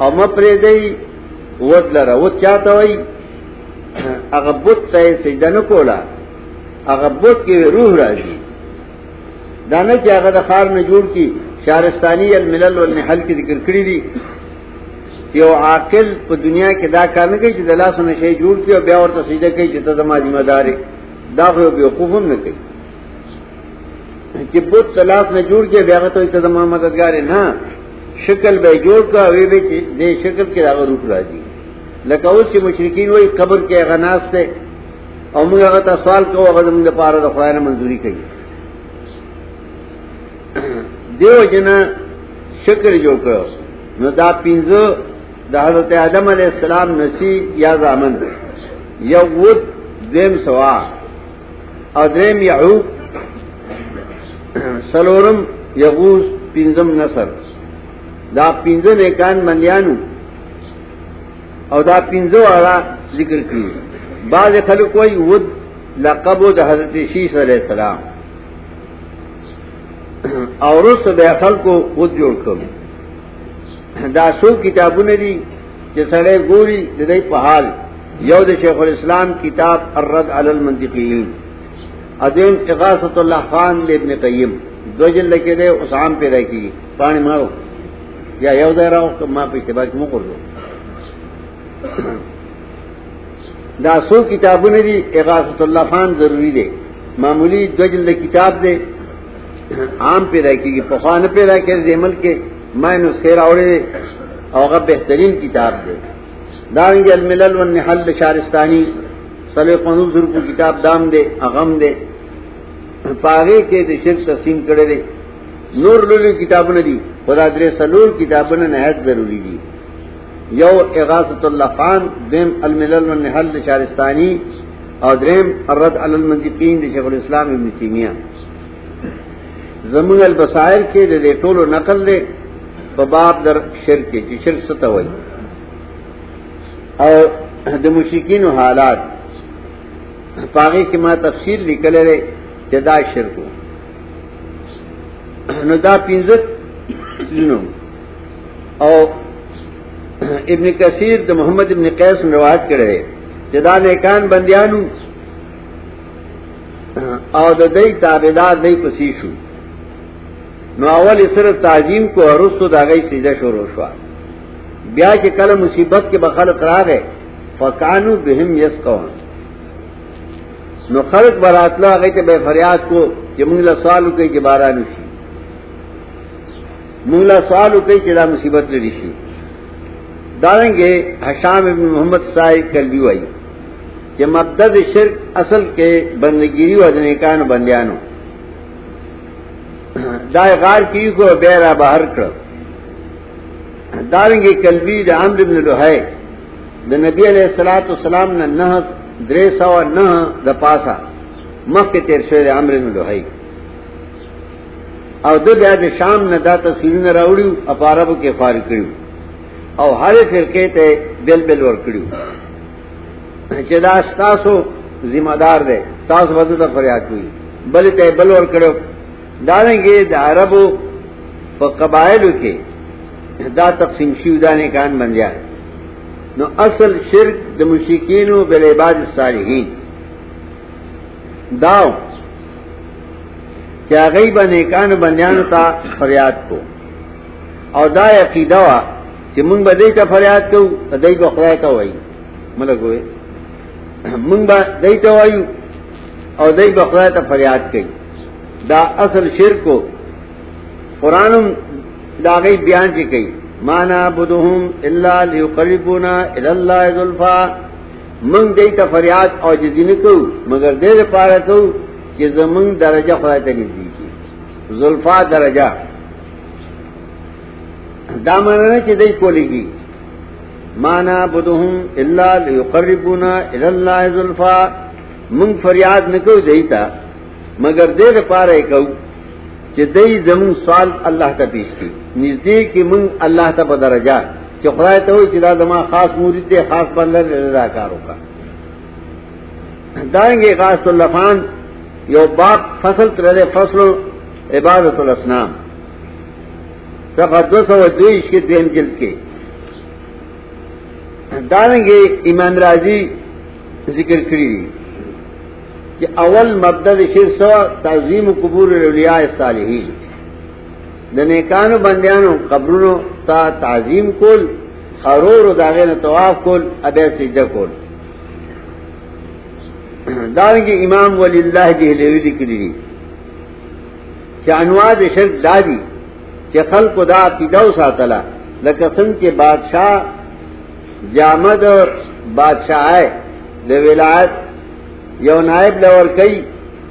او مپری دی وت لره، وت چاته وای؟ هغه بت ته سجده نه کولا هغه بت کې روح راځي. دانه چې هغه د خار نه جوړ کی شارستانی الملل والنحل کې ذکر کړی دي. چې او عاقل په دنیا کې دا کار نه کوي چې د لاسونو شی جوړ کی او بیا ورته سجده کوي چې ته زما ذمہ دار دا خو به وقوفم نه کوي. چې بت سلاف نه جوړ کې بیا ته ته زما مددگار شکل به جوړ کا وی به دې شکل کې هغه روح راځي. لکه اوس چې مشرکین وای قبر کې غناس ته او موږ هغه سوال کوو، هغه موږ لپاره د خدای نه منځوري کوي. دیو جنا شکر جوړ کړو نو دا د حضرت آدم علی السلام نسی یا زامن. یو ود دیم سوا. او دیم یعوب سلورم یغوس پینځم نصر. دا پینځه نیکان بندیانو او دا پینځه والا ذکر کړی بعض خلک کوئی ود لقب د حضرت شیش علیہ السلام. او رس به خلکو ود جوړ کړو دا سو کتابونه دي چې سړی ګوري د دې په حال یو د شیخ الاسلام کتاب الرد علی المنطقیین ادیم اقاصت اللہ خان ابن قیم۔ دو جل لکے دے اس عام پہ رہ کی۔ پانی مارو۔ یا یو دے رہا ہو ماں پہ اتباع کیوں کر دو۔ دا سو کتابوں نے دی اقاصت اللہ خان ضروری دے۔ معمولی دو جلد کتاب دے۔ عام پہ رہ کی پخوان پہ رہ کے دے ملک کے میں نے خیر اوڑے اور بہترین کتاب دے۔ دارنگ الملل والنحل شارستانی صلی قنوز کو کتاب دام دے، اغم دے۔ پاگے کے دے شرک تقسیم کرے دے۔ نور لولی کتاب نے دی خدا در سلور کتاب نے نہایت ضروری دی۔ یو اغاثت اللہ خان، دیم الملل والنحل شارستانی اور دریم الرد المنطقین دے شیخ الاسلام ابن تیمیہ۔ زمون البصائر کې د دې ټولو نقل دی په باب در شرک کې شرک ستوي او د مشرکین حالات پاغه کې ما تفصیل لیکل لري چې دا شرک نو دا پینځه شنو او ابن کثیر د محمد ابن قیس روایت کړي چې دا نیکان بندیانو او د دې تابعدار دې پسی شو. نو اول صرف تعظیم کو عرص تو داغئی سیدھا شور وشوا بیا کے کل مصیبت کے بخل قرار ہے فکانو بہم یس کون نو خلق براتلا گئی تھے بے فریاد کو کہ منگلا سوال اکئی کے بارہ نشی منگلا سوال اکئی چلا مصیبت لے رشی ڈالیں گے حشام ابن محمد صاحب کل آئی کہ مقدد شرک اصل کے بندگیری و ادنکان بندیانو. دائے غار کی کو بیرا باہر کر۔ داریں گے کلبی دا عمر ابن لوہے دا نبی علیہ السلاۃ والسلام نے نہ درے سو نہ دا پاسا۔ مخ کے تیر شعر عمر ابن لوہے اور دو بیا شام نے دا تصویر نہ راوڑی اپارب کے فارغ کریو۔ اور ہر فرقے تے بل بل ور کریو۔ چدا تاسو ذمہ دار دے تاس ودتا فریاد ہوئی بل تے بل ور کرو ڈالیں گے دا عربو قبائل کے دا تقسیم شیودانے کان بن جائے۔ نو اصل شرک د مشکین و بل عباد الصالحین۔ داؤ کیا گئی بنے کان بنیان تا فریاد کو۔ اور دا عقیدہ وا کہ منگ بدئی کا فریاد کو دئی کو خدا کا وئی ملک ہوئے منگ دئی تو وایو اور دئی بخرا تا فریاد کئی دا اصل شرک کو قرآن دا گئی بیان کی گئی. مانا بدہم اللہ لیقربونا اللہ ذلفا منگ دئی تا فریاد اور جدین کو مگر دیر پارا کو کہ زمنگ درجہ خدا تا نزدی کی ذلفا درجہ. دا مانا چی دئی کو لگی مانا بدہم اللہ لیقربونا اللہ ذلفا منگ فریاد نکو دئی تا مگر دیر پارے کہ دئی زمون سوال اللہ تا پیش کی۔ نزدیک کی منگ اللہ تا بدرجا کہ خدا تو ہوئی چلا دما خاص مرید دے، خاص بندر رضاکاروں کا۔ دائیں گے خاص اللہ خان یو باپ فصل ترے فصل عبادت الاسلام صفحہ دو سو دین جلد کے۔ دائیں گے ایمان راضی ذکر کری کہ اول مبدد شر سو تعظیم قبور اولیاء صالحین. دنیکانو بندیانو، قبرونو تا تعظیم کول خرور و داغین طواف کول ابے سجدہ کول. دارنگی امام ولی اللہ دہلیوی دکری دی. کہ انواز شرک دادی کہ خلق دا کی دو ساتلا لکسن کے بادشاہ، جامد اور بادشاہ آئے ولایت یو نائب لور کئی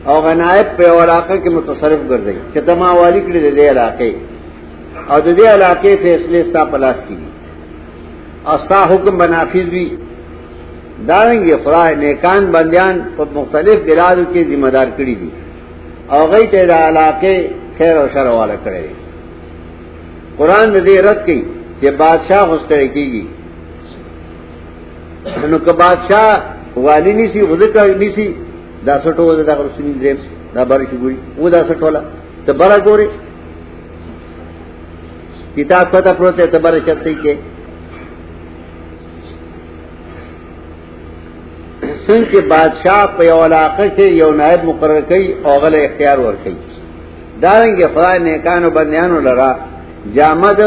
اور نائب پہ علاقہ کے متصرف کر دئی کہ تما والی کے دے علاقے۔ اور دے علاقے فیصلے ستا پلاس کی اور ستا حکم بنافذ بھی۔ ڈالیں گے خدا نیکان بندیان پر مختلف براد کے ذمہ دار کری دی۔ اور گئی تیرا علاقے خیر و شر والا کرے۔ قرآن نے دے رد کی کہ بادشاہ اس طرح کی گی۔ بادشاہ والی نہیں سی خود کا نہیں سی دا سٹو دا رسول دریم دا بار کی گوری. وہ دا سٹو والا تو بڑا گورے کتاب پتہ پروتے تو بڑا چلتے کے. سن کے بادشاہ پہ علاقے سے یو نائب مقرر کئی اوغل اختیار ور کئی. ڈالیں گے خدا نے کان و بندیان و لڑا جامد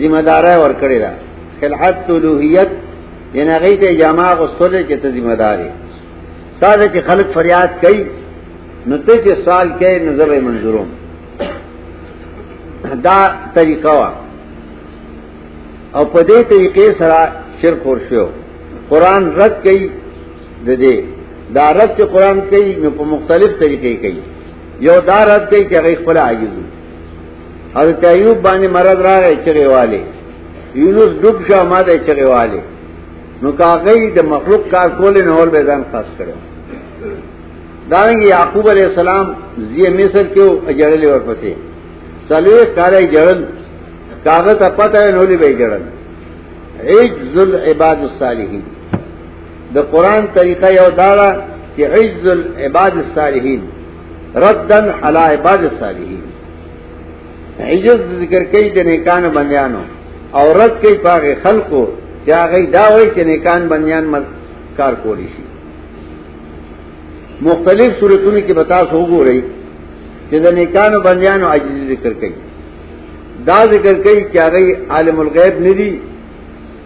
ذمہ دار اور کرے رہا خلحت لوہیت یہ نہ تے جامع کو کے تو ذمہ دار تازہ کے خلق فریاد کئی نتے کے سوال کے نظر منظوروں دا طریقہ وا اور پدے طریقے سرا شرک اور شو. قرآن رد کئی دے دا رد کے قرآن کئی میں مختلف طریقے کئی یو دا رد کئی کہ اگر خلا آئی حضرت ایوب بانے مرد را گئے چرے والے یونس ڈب شاہ ماد چرے والے نو کا گئی دا مخلوق کار کولے نہ بیدان خاص کرے داریں گے یعقوب علیہ السلام زی مصر کیوں جڑلے اور پسے سلوے کالے جڑل کاغذ پتہ ہے نولی بھائی جڑل عز العباد الصالحین. دا قرآن طریقہ یو دارا کہ عز العباد الصالحین. ردن علی عباد الصالحین. عزت ذکر کئی دے نیکان بندیانو. اور رد کئی پاک خلقو. چاہ گئی دا ہوئی کہ نیکان بندیان مد کار کولی شی. مختلف صورتوں کی بتا سو گو رہی کہ دا نیکان بندیانو عجزی ذکر کئی. دا ذکر کئی کیا گئی عالم الغیب ندی،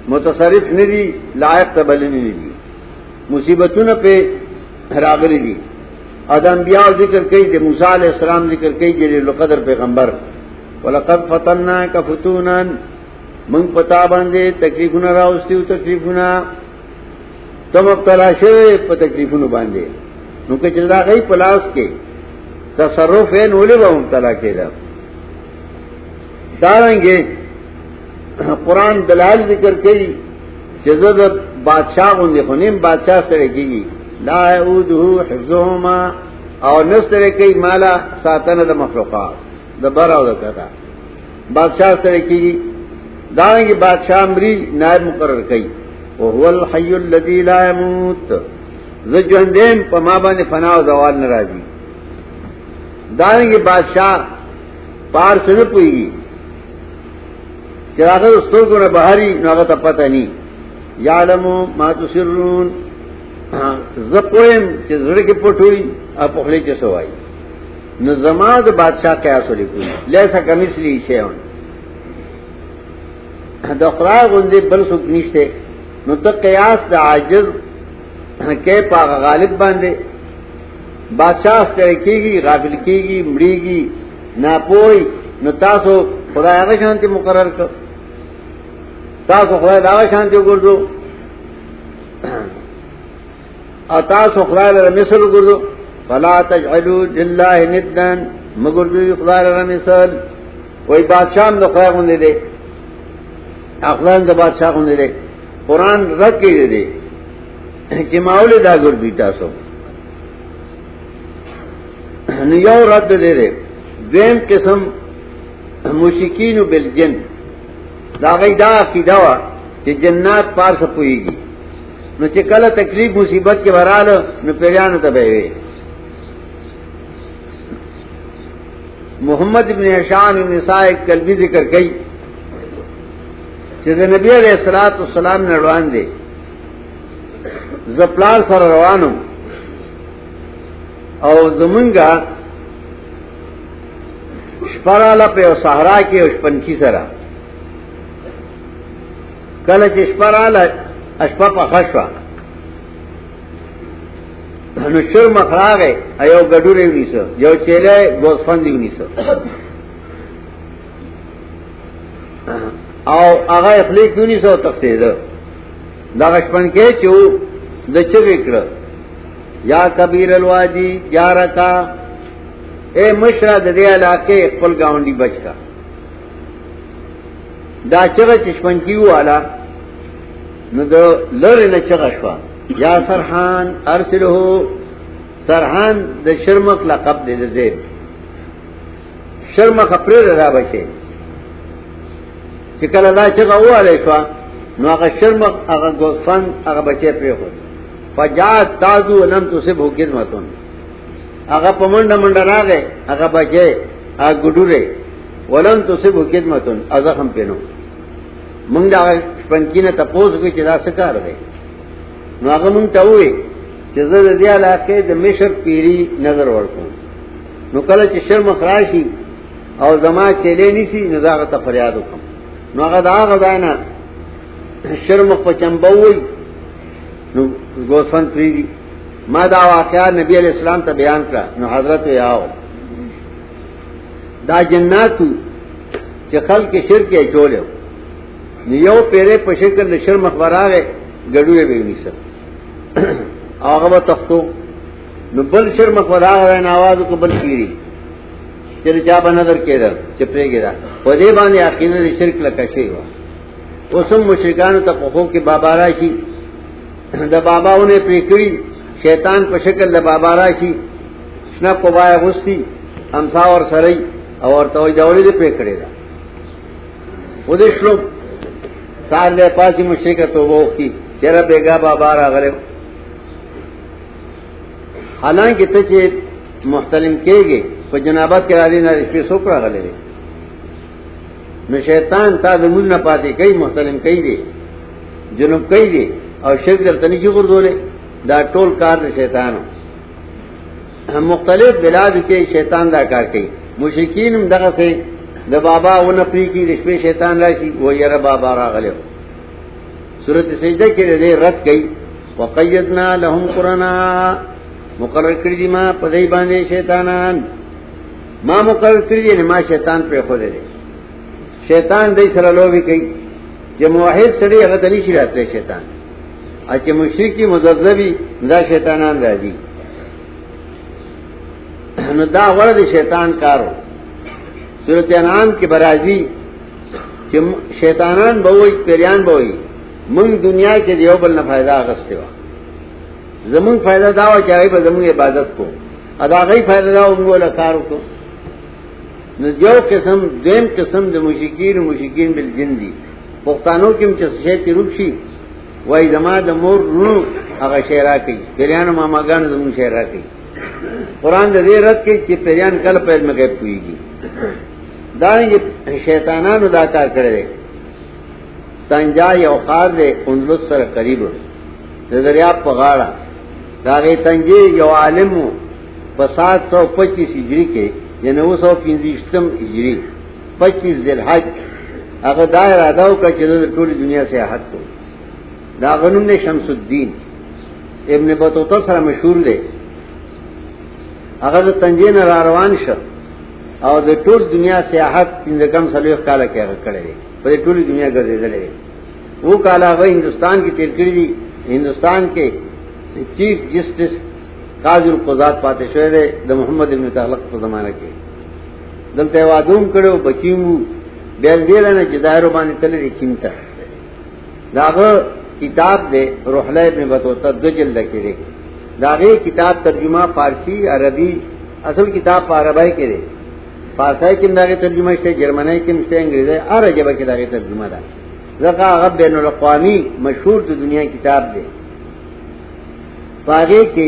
متصرف ندی، لائق تبلنی ندی. مصیبتوں پہ راغلی دی. ادم بیا ذکر کئی دے موسیٰ علیہ السلام ذکر کئی، جلیل القدر پیغمبر. ولقد فتنا کا فتون منگ پتا باندھے تکلیف نہ راؤستی تکلیف نہ تم اب تلاشے پہ تکلیف نہ باندھے نو کہ چل رہا گئی پلاس کے۔ تصرف ہے نولے با مبتلا کے دا۔ ڈالیں گے قرآن دلال ذکر کئی جزد بادشاہ ہوں دیکھو نیم بادشاہ سرے کی گی۔ لا حفظہما، اور نس طرح کئی مالا ساتن دا مخلوقات، دا برا دا کتا۔ بادشاہ سرے کی گی۔ داریں گے بادشاہ مری نائب مقرر کئی. وہ الحی الذی لا يموت زجہندین پا ما بانے فنا و زوال نراجی داریں گے بادشاہ پار سے نہ پوئی گی چراغت استور کو نہ بہاری ناغت پتہ نہیں یعلمو ما تسرون. زپویم چې زړه کې پټوي او په خله کې سوای زماد بادشاہ قیاس ولیکو لیسا کمثلی شیون د خدای غوندې بل څوک نشته. نو ته قیاس د عاجز کې پاغ غالب باندې. بادشاہ ستړي کیږي، غافل کیږي، مړیږي ناپوي نو تاسو خدای هغه شانتي مقرر کړ. تاسو خدای دا شانتي وګورئ او تاسو خدای لره مثل وګورئ فلا تجعلوا لله ندا. مگر دوی خدای لره مثال وای بادشاہ نو خدای غوندې دي اخلاق د بادشاہ غوندې دي قران رد کړي دي چې ماول دا ګور دي تاسو نو یو رد دي دي دیم قسم مشکین بالجن۔ دا غي دا عقیده وا چې جنات پار سپويږي نو چې کله تکلیف مصیبت کې وراله نو پیرانو ته به محمد ابن حشام ابن سائق قلبی ذکر کئی۔ چې د نبی علیہ الصلوۃ والسلام نه روان دي زپلار سره روانو او زمونږه شپراله په صحرا کې او شپنکی سره. کله چې شپراله اشپا په خشوا نو شر مخراغه ایو ګډورې ونیسو یو چيله ګوسفندې ونیسو او هغه خپل کونی سو تختید دا غشپن کې چو د چوي کړ یا کبیر الوادی یا رکا اے مشرا د دې علاقې خپل گاونډي بچا دا چغه چشمن کیو والا نو د لری نه چغه شو یا سرحان ارسله سرحان د شرمک لقب دې زید شرمک پر را بچي چې کله لا چې غواړې کا نو هغه شرم هغه ګوفن هغه بچي پرې خو فجاء تازو لم تصب حکمتون هغه پمنډ منډ راغې هغه بچي هغه ګډوره ولم تصب حکمتون ازخم پینو مونږ دا پنکینه تاسو کې چې دا سکار دی. نو هغه مونږ ته وې چې زه د دې علاقې د مشر پیری نظر ورکوم. نو کله چې شرم خراشي او زما چلې نسی نو دا غته فریاد وکم. نو اگا دا آغا دائنا شرم پچنبوئی نو گوسفن پریدی ما دا واقعات نبی علیہ السلام تا بیان کرا نو حضرت آو. دا جناتو چی خلق شرک چولے نو یو پیرے پشکر شرم اخبار آگے گڑوے بے نیسا آغا تختو نو بل شرم خدا غرین آوازو کو بل کیری. چر چا نظر کے در چپرے گی دا ودے باندے آقینہ دی شرک لکا شیوا اسم مشرکانو تا پخو کے بابا راشی۔ دا بابا انہیں پریکری شیطان پر شکل دا بابا راشی۔ شنا قبائے غستی امسا اور سرئی اور توی دولی دے پریکڑے دا۔ ودے شلو، سار دے پاسی مشرکہ تو بوختی چرا بیگا بابا را غلے۔ حالانکہ تچے محتلم کے گے تو جنابت کے راضی نہ اس پہ سوکڑا گلے دے نہ شیطان تا دمول نہ پاتے کئی محتلم کئی دے جنوب کئی دے اور شرک در تنی کی گردولے دا ٹول کار دا شیطان مختلف بلاد کے شیطان دا کار کئی مشرقین دغه سے د بابا و نپری کی رشپے شیطان راشی وہ یر بابا را غلے صورت سجدہ کے دے رد گئی وقیدنا لهم قرآن مقرر کری دی ما پدئی باندھے شیطانان. ما مقرر کری دی یعنی ما شیطان پہ خود دے شیطان دئی سر لو بھی کئی جب موحد سڑی اگر دلی شی رہتے شیطان. اچھا مشرقی مذبذبی دا شیطانان دا دی نو دا ورد شیطان کارو صورت انعام کی برازی کہ شیطانان بوئی پیریان بوئی منگ دنیا کے دیو بل نہ فائدہ اگستے ہوا زمون فائدہ داوا چاہے بس زمون عبادت کو ادا گئی فائدہ دا انگو لکارو کو جو قسم، دیم قسم د مشکین مشکین بل جن دی. پختانو کم چسشیتی روکشی وای زما د مور رونو هغه شعرا کوي پیرانو ماما ګان زمون شعرا کوي قران د دې رد کوي چې پیران کله پیل مګه پويږي دا شیطانانو دا کار کړی تنجا یو خار دے انلس سر قریب. دریاب پغاڑا داغے تنجے یو عالم سات سو پچیس ہجری کے یا نو سو پنجم ہجری پچیس دل حج اگر دائر اداؤ کا چلو ٹولی دنیا سے حد کو داغن نے شمس الدین ابن بطوطا سر مشہور دے اگر تنجے نہ راروان شب اور دا ٹول دنیا سے حد کم سلیخ کالا کیا کڑے بڑے ٹولی دنیا گردے دلے وہ کالا وہ ہندوستان کی تلکڑی دی ہندوستان کے چیف جسٹس قاضی القضات پاتے شعر دا محمد ابن تعلق کو زمانہ کے دلتے وادوم کرو بچیمو بیل دیل نا جدائرو بانی تلے دی چمتا داغ کتاب دے روحلہ ابن بطوتا دو جلدہ کے دے داغے کتاب ترجمہ فارسی عربی اصل کتاب پا عربائی کے دے فارسائی کم داغے ترجمہ شتے جرمنائی کم شتے انگریزائی ار عجبہ کے داغے ترجمہ دا زکا غب بین الاقوامی مشہور تو دنیا کتاب دے پاگے کے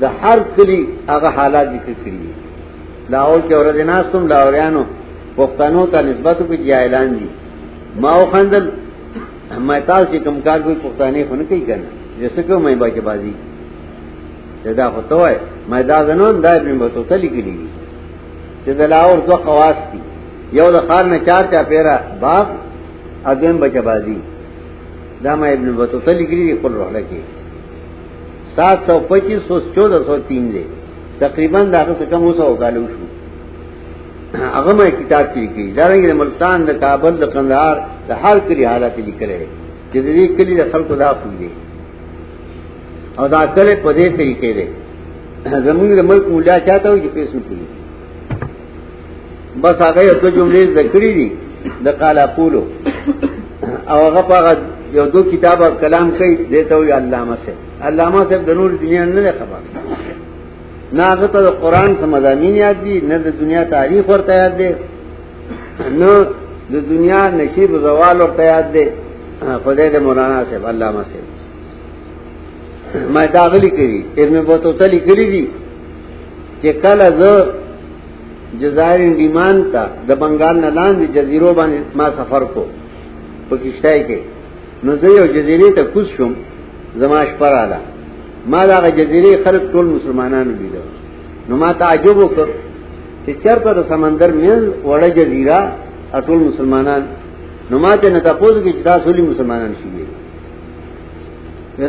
دا ہر کلی اگر حالات ذکر کریے لاہور کے عورت ناس تم لاہوریانو پختانوں کا نسبت کو جی اعلان دی ماؤ خندل میں تال سے کمکار کوئی پختانے کو نہیں کرنا جیسے کہ میں باچ بازی دا ہوتا ہے میں دا دا ابن بتو تلی کے لیے جدا لاہور دو خواص کی یو دا خار میں چار چا پیرا باغ ادم بچ بازی دا میں ابن بتو تلی کے لیے کل رہا کے سات سو پچیس، سو چودہ، سو تین دے۔ تقریباً داخل سے کم ہو سو کالو شو۔ اغم کتاب کی لکھی۔ دارنگ ملتان، دا کابل، دا قندار دا ہر کلی حالات لکھ رہے جدی کلی دا خلق دا خوی دے۔ اور دا کلے پدے طریقے دے۔ زمین دا ملک ملیا چاہتا ہو یہ پیسوں کی بس آگئی تو جملے ذکری دی۔ دا قالا پولو۔ او هغه په یو دو کتاب او کلام کوي دیته وي علامه سے علامه سے د نور دنیا نه خبر. نه هغه ته قرآن سم مضامین یاد دي، نه د دنیا تاریخ ورته یاد دي نه د دنیا نشیب زوال ورته یاد دي خدای دې مولانا سے علامه سے ما داغلی کړي ابن بطوطه لیکلي دي چې کله زه جزائر ایمان تا د بنگال نه لاندې جزیرو باندې ما سفر کو پکشتای کې. نو زه یو جزیره ته کوز شم زماش پر آلا ما دا جزیره خلق ټول مسلمانانو لیدو نو ما تعجب وکړ چې چرته د سمندر مین وړه جزیره ټول مسلمانان. نو ما ته نه تاسو کې چې تاسو لري مسلمانان شي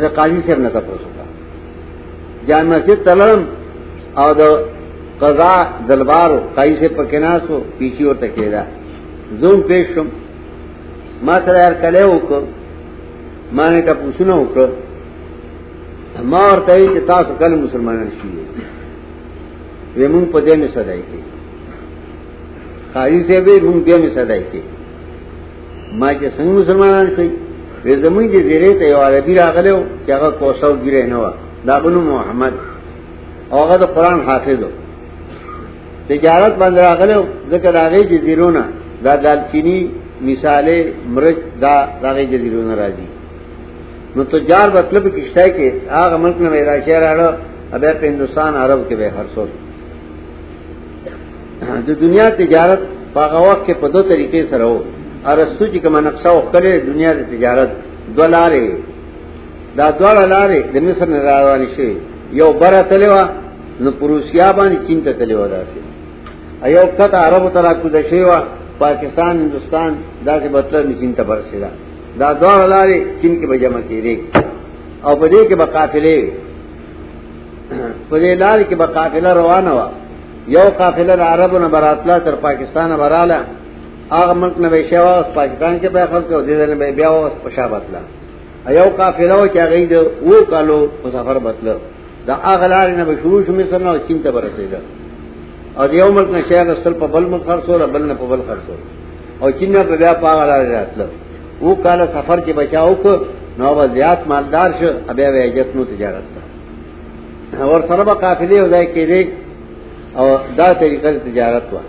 دا قاضي صاحب نه تاسو کا جان مسجد تلم او د قضا دلبار قاضي سے پکناسو پیچی اور تکیدا زوم پیشم ما سره یار کله وکړ ما نه تاسو نه وکړ ما ورته چې تاسو کله مسلمانان شي ومن په دې می صدای کی قاضي سے به مونږ دې می صدای کی ما چې څنګه مسلمانان شي وې زموږ دې زیره ته یو عربي راغلو چې هغه کوسو ګیره نه و دا بنو محمد۔ هغه د قران حافظ تجارت باندې راغلو ځکه راغی جزیرونه دا دالچینی مثاله مرچ، دا داغه جزیرونه راځي نو تجار مطلب کشته کې هغه ملک نه ویرا شهر اړه ابه په هندستان عرب کې به هر څو د دنیا تجارت په وخت کې په دوه طریقې سره وو ارستو چې کوم نقشه وکړي دنیا د تجارت۔ دولارې دا دوړ لارې د مصر نه روانې شي یو بره تلوا نو پروسیا باندې چین ته تلوا داسې ایو کته عربو ترا کو د شیوا پاکستان هندستان داسې نه چین ته برسیدا دا دوړ لارې چین کې به جمع کیږي او په دې کې به قافلې په دې لارې کې یو قافله عربو نه براتلا تر پاکستان براله هغه ملک نه ویشوا اوس پاکستان کې به خلک او دې نه به بیا اوس پښابتلا ایو قافله او چې هغه د و کالو مسافر بتل دا هغه لار نه به شروع شو مې سره چین ته ورسېده او یو ملک نه شهر اصل په بل ملک خرڅول بل نه په بل خرڅول. او چین نه بیا پاغه لار راتل و کال سفر کې بچاو کو نو به زیات مالدار شو بیا به اجت نو تجارت اور سره به قافله وځي کې او دا طریقه تجارت وا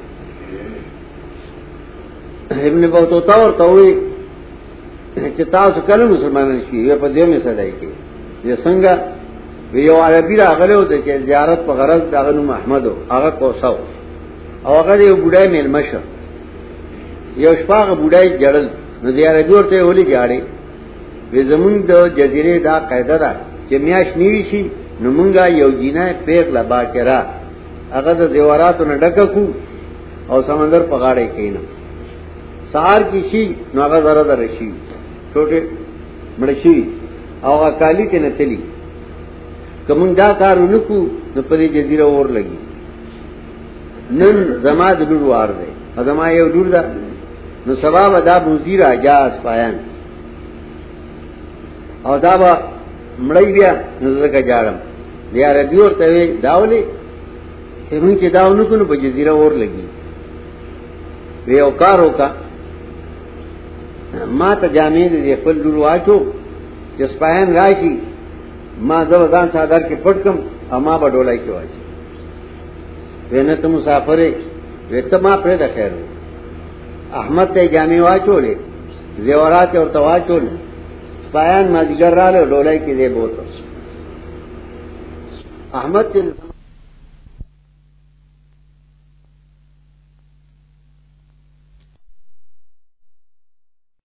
ابن بوتوتا اور توئی چې تاسو کله مسلمانان شي په دې می صدای کې. یہ څنګه؟ یو عربي راغله او د زیارت په غرض دغه نو محمد هغه کوساو او هغه یو بډای میل مشه یو شپاغه بډای جړل نو دی عربي ورته ولي جاړي وې زمون د جزیره دا قاعده ده چې میاش نیوي شي نو مونږه یو جینه پیغ لبا کرا هغه د دیواراتو نه ډککو او سمندر په غاړه کېنه. سار کی شي نو هغه زره در شي. ټوټه مړ شي او هغه کالی ته نه تلی کوم دا کار ونکو نو په دې جزیره اور لګي. نن زما د لور وار دی. زما یو لور ده نو سبا ودا بوزیر اجاز پایان. او دا با مړی بیا نو زکه جاړم بیا ربي ورته وی داولې همون چې داونو کو نو په جزیره اور لګي وی او کار وکا. ما ته جامې دې خپل لور واچو، چې سپاین راشي. ما زو ځان صادر کې پټ کم اما په ډولای کې واچي. ونه ته مسافرې وته ما پرې د خیر احمد جامع وا چولہے زیورات اور تواچول سپاین ما دیګر رااله ډولای کې دې احمد ته